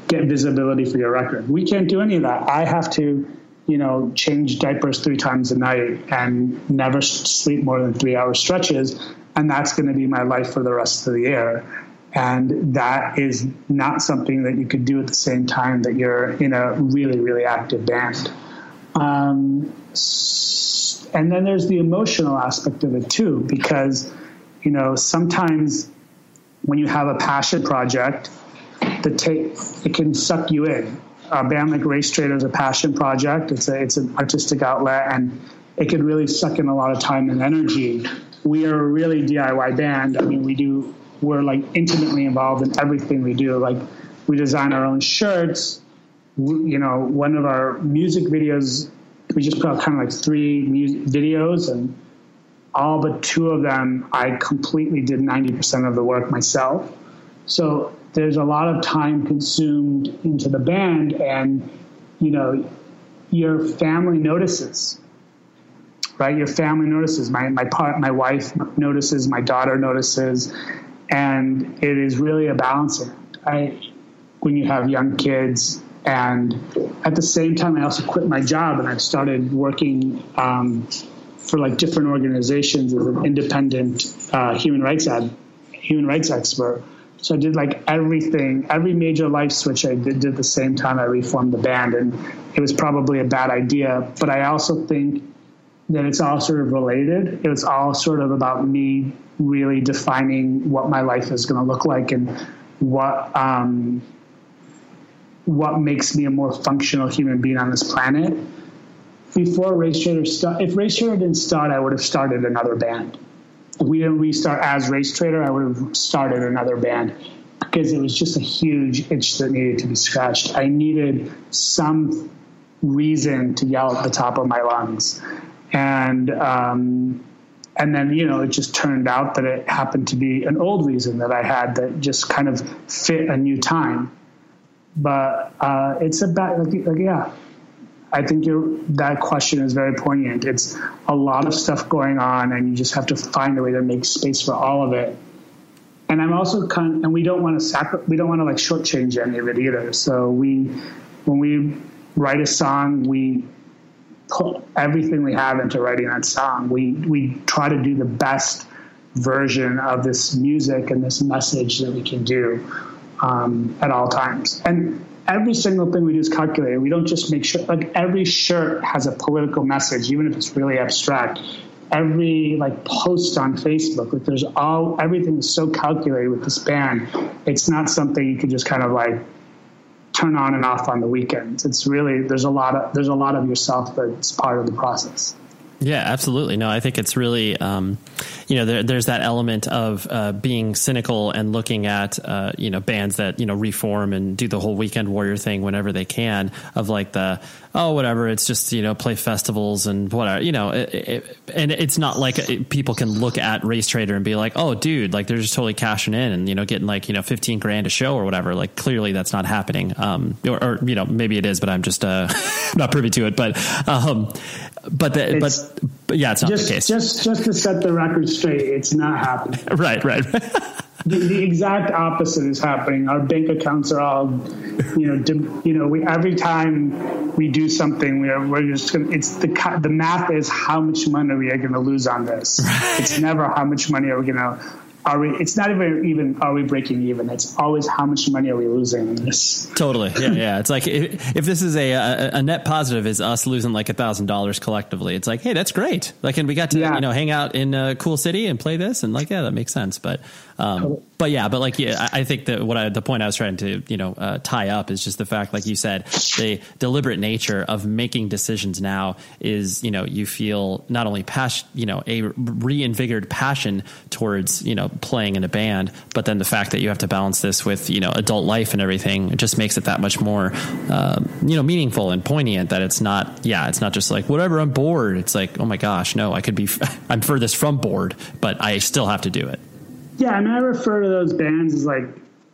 get visibility for your record. We can't do any of that. I have to, you know, change diapers three times a night and never sleep more than three hour stretches, and that's going to be my life for the rest of the year. And that is not something that you could do at the same time that you're in a really, really active band. Um, and then there's the emotional aspect of it too, because, you know, sometimes when you have a passion project, the take it can suck you in. Uh, band like Race Traitor is a passion project. It's a it's an artistic outlet, and it can really suck in a lot of time and energy. We are a really DIY band. I mean, we do we're like intimately involved in everything we do. Like we design our own shirts. We, you know, one of our music videos we just put out kind of like three music videos and all but two of them I completely did 90% of the work myself. So there's a lot of time consumed into the band and you know your family notices right? Your family notices. My my part my wife notices my daughter notices and it is really a balancing I when you have young kids and at the same time, I also quit my job and I started working um, for like different organizations as an independent uh, human rights ad, human rights expert. So I did like everything, every major life switch I did, did at the same time I reformed the band. And it was probably a bad idea. But I also think that it's all sort of related. It was all sort of about me really defining what my life is going to look like and what um, what makes me a more functional human being on this planet. Before Race Traitor start, if Race Traitor didn't start, I would have started another band. If we didn't restart as Race Trader, I would have started another band because it was just a huge itch that needed to be scratched. I needed some reason to yell at the top of my lungs, and um, and then you know it just turned out that it happened to be an old reason that I had that just kind of fit a new time. But uh, it's about like, like yeah, I think that question is very poignant. It's a lot of stuff going on, and you just have to find a way to make space for all of it. And I'm also kind, and we don't want to sacri- we don't want to like shortchange any of it either. So we, when we write a song, we put everything we have into writing that song. We we try to do the best version of this music and this message that we can do um, at all times. And every single thing we do is calculated. We don't just make sure like every shirt has a political message, even if it's really abstract. Every like post on Facebook, like there's all everything is so calculated with this band. It's not something you can just kind of like turn on and off on the weekends. It's really there's a lot of there's a lot of yourself that's part of the process. Yeah, absolutely. No, I think it's really, um, you know, there, there's that element of uh, being cynical and looking at, uh, you know, bands that you know reform and do the whole weekend warrior thing whenever they can. Of like the oh whatever, it's just you know play festivals and whatever, you know, it, it, and it's not like people can look at Race Traitor and be like, oh dude, like they're just totally cashing in and you know getting like you know 15 grand a show or whatever. Like clearly that's not happening. Um, or, or you know maybe it is, but I'm just uh, not privy to it. But um, but the, but, but yeah, it's not just, the case. Just just to set the record straight, it's not happening. right, right. the, the, exact opposite is happening. Our bank accounts are all, you know, dim, you know. We every time we do something, we're we're just gonna. It's the the math is how much money we are going to lose on this. Right. It's never how much money are we going to are we it's not even even are we breaking even? It's always how much money are we losing in this? Totally. Yeah yeah. It's like if, if this is a, a, a net positive is us losing like a thousand dollars collectively. It's like hey that's great. Like and we got to yeah. you know hang out in a cool city and play this and like yeah that makes sense. But um, but yeah, but like, yeah, I think that what I, the point I was trying to, you know, uh, tie up is just the fact, like you said, the deliberate nature of making decisions now is, you know, you feel not only passion, you know, a reinvigorated passion towards, you know, playing in a band, but then the fact that you have to balance this with, you know, adult life and everything, it just makes it that much more, uh, you know, meaningful and poignant that it's not, yeah, it's not just like, whatever, I'm bored. It's like, oh my gosh, no, I could be, I'm furthest from bored, but I still have to do it. Yeah, I mean, I refer to those bands as like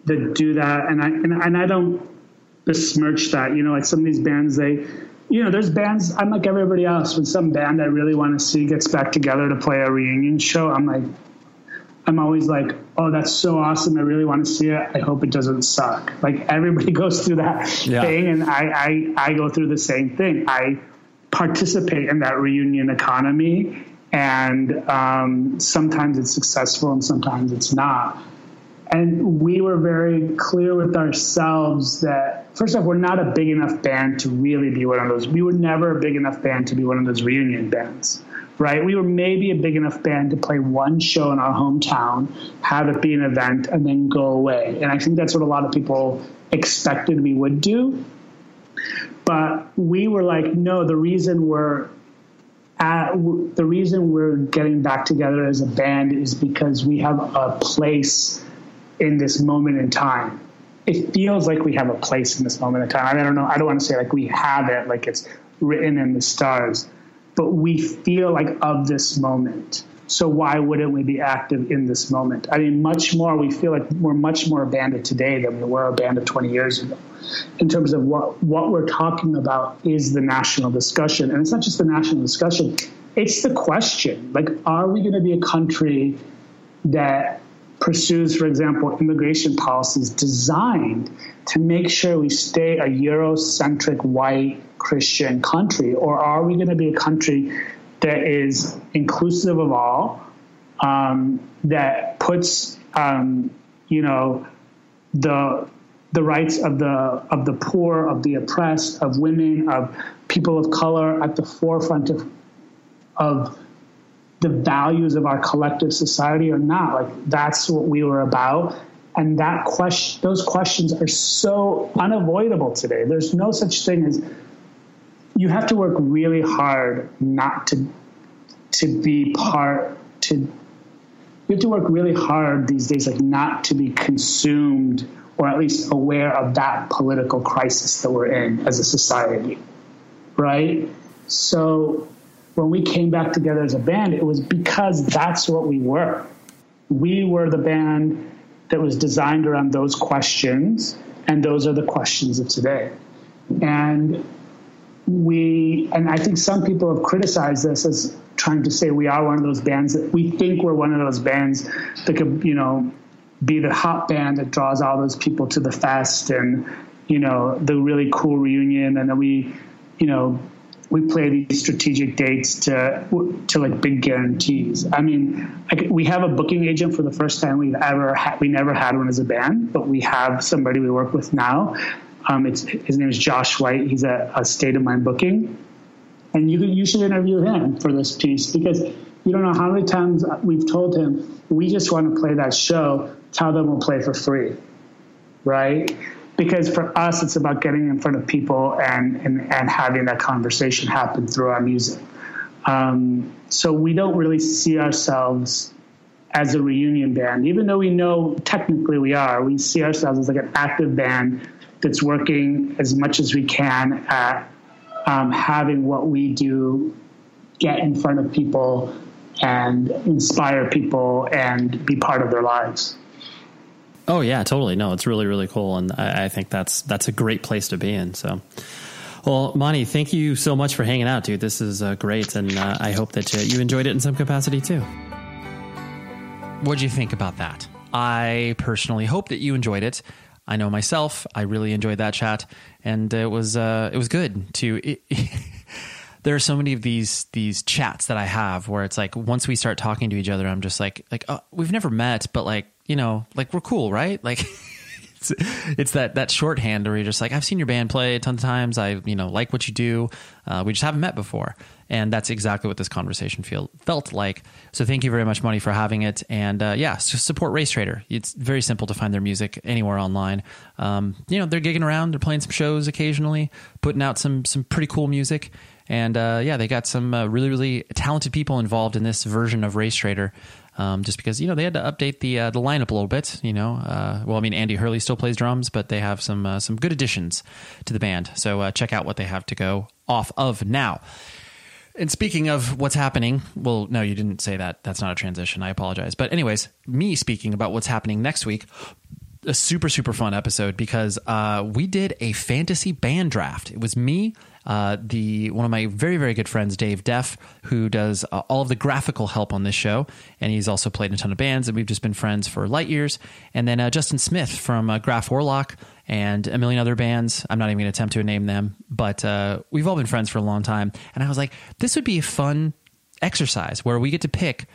that do that, and I and, and I don't besmirch that. You know, like some of these bands, they, you know, there's bands. I'm like everybody else. When some band I really want to see gets back together to play a reunion show, I'm like, I'm always like, oh, that's so awesome. I really want to see it. I hope it doesn't suck. Like everybody goes through that yeah. thing, and I, I I go through the same thing. I participate in that reunion economy and um, sometimes it's successful and sometimes it's not. And we were very clear with ourselves that, first off, we're not a big enough band to really be one of those. We were never a big enough band to be one of those reunion bands, right? We were maybe a big enough band to play one show in our hometown, have it be an event, and then go away. And I think that's what a lot of people expected we would do. But we were like, no, the reason we're at, the reason we're getting back together as a band is because we have a place in this moment in time. It feels like we have a place in this moment in time. I don't know. I don't want to say like we have it, like it's written in the stars, but we feel like of this moment. So why wouldn't we be active in this moment? I mean, much more. We feel like we're much more a band of today than we were a band of 20 years ago in terms of what, what we're talking about is the national discussion. And it's not just the national discussion, it's the question like, are we going to be a country that pursues, for example, immigration policies designed to make sure we stay a Eurocentric white Christian country? Or are we going to be a country that is inclusive of all, um, that puts, um, you know, the the rights of the of the poor, of the oppressed, of women, of people of color at the forefront of of the values of our collective society or not. Like that's what we were about. And that question, those questions are so unavoidable today. There's no such thing as you have to work really hard not to to be part to you have to work really hard these days like not to be consumed or at least aware of that political crisis that we're in as a society right? So when we came back together as a band it was because that's what we were. We were the band that was designed around those questions and those are the questions of today. And we and I think some people have criticized us as trying to say we are one of those bands that we think we're one of those bands that could you know be the hot band that draws all those people to the fest and you know the really cool reunion and then we you know we play these strategic dates to to like big guarantees. I mean, I, we have a booking agent for the first time we've ever had. We never had one as a band, but we have somebody we work with now um, it's, his name is Josh White. He's a, a state of mind booking. And you, you should interview him for this piece because you don't know how many times we've told him, we just want to play that show. Tell them we'll play for free. Right? Because for us, it's about getting in front of people and, and, and having that conversation happen through our music. Um, so we don't really see ourselves as a reunion band, even though we know technically we are. We see ourselves as like an active band that's working as much as we can at um, having what we do get in front of people and inspire people and be part of their lives. Oh yeah, totally. No, it's really really cool, and I, I think that's that's a great place to be in. So. Well, Monty, thank you so much for hanging out, dude. This is uh, great, and uh, I hope that uh, you enjoyed it in some capacity too. What do you think about that? I personally hope that you enjoyed it. I know myself. I really enjoyed that chat, and it was uh, it was good to. There are so many of these these chats that I have where it's like once we start talking to each other, I'm just like like oh, we've never met, but like you know like we're cool, right? Like. it's, it's that that shorthand where you're just like I've seen your band play a ton of times. I you know like what you do. Uh, we just haven't met before, and that's exactly what this conversation feel, felt like. So thank you very much, Mani, for having it. And uh, yeah, so support Race Traitor. It's very simple to find their music anywhere online. Um, you know, they're gigging around, they're playing some shows occasionally, putting out some some pretty cool music. And uh, yeah, they got some uh, really, really talented people involved in this version of Race Traitor. Um, just because you know they had to update the uh, the lineup a little bit. You know, uh, well, I mean Andy Hurley still plays drums, but they have some uh, some good additions to the band. So uh, check out what they have to go off of now. And speaking of what's happening, well, no, you didn't say that. That's not a transition. I apologize. But, anyways, me speaking about what's happening next week, a super, super fun episode because uh, we did a fantasy band draft. It was me, uh, the one of my very very good friends Dave Deff, who does uh, all of the graphical help on this show, and he's also played in a ton of bands, and we've just been friends for light years. And then uh, Justin Smith from uh, Graf Orlock and a million other bands. I'm not even going to attempt to name them, but we've all been friends for a long time. And I was like, this would be a fun exercise where we get to pick.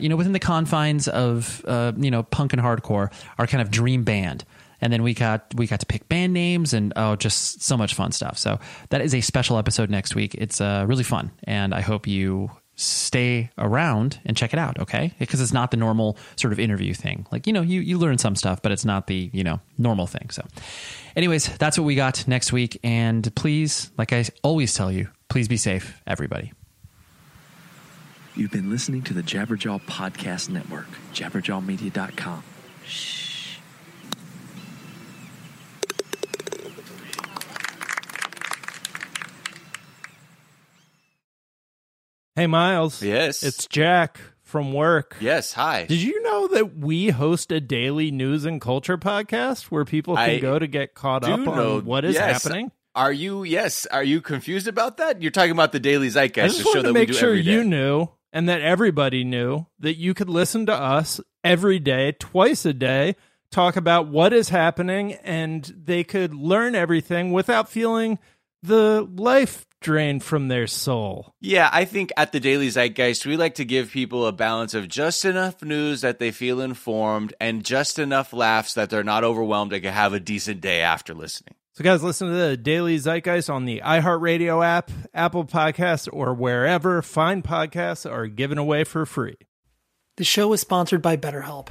You know, within the confines of you know punk and hardcore, our kind of dream band and then we got we got to pick band names and oh just so much fun stuff. So that is a special episode next week. It's uh, really fun. And i hope you stay around and check it out okay? Because it's not the normal sort of interview thing. Like you know you, you learn some stuff but it's not the you know normal thing. So anyways that's what we got next week. And please like i always tell you please be safe everybody. You've been listening to the Jabberjaw Podcast Network, jabberjawmedia.com. Shh. Hey, Miles. Yes. It's Jack from work. Yes. Hi. Did you know that we host a daily news and culture podcast where people can I go to get caught up know, on what is yes. happening? Are you, yes. Are you confused about that? You're talking about the Daily I Zeitgeist, just the show wanted to that we make do sure you knew and that everybody knew that you could listen to us every day, twice a day, talk about what is happening, and they could learn everything without feeling the life drained from their soul. Yeah, I think at the Daily Zeitgeist, we like to give people a balance of just enough news that they feel informed and just enough laughs that they're not overwhelmed and can have a decent day after listening. So, guys, listen to the Daily Zeitgeist on the iHeartRadio app, Apple Podcasts, or wherever fine podcasts are given away for free. The show is sponsored by BetterHelp.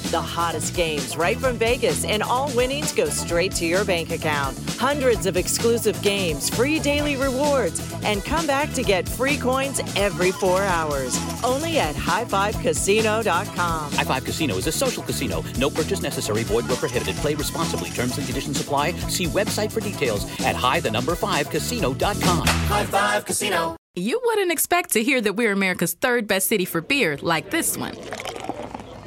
The hottest games right from Vegas, and all winnings go straight to your bank account. Hundreds of exclusive games, free daily rewards, and come back to get free coins every four hours. Only at highfivecasino.com. High Five Casino is a social casino. No purchase necessary. Void where prohibited. Play responsibly. Terms and conditions apply. See website for details at high the number five casino.com. High Five Casino. You wouldn't expect to hear that we're America's third best city for beer like this one.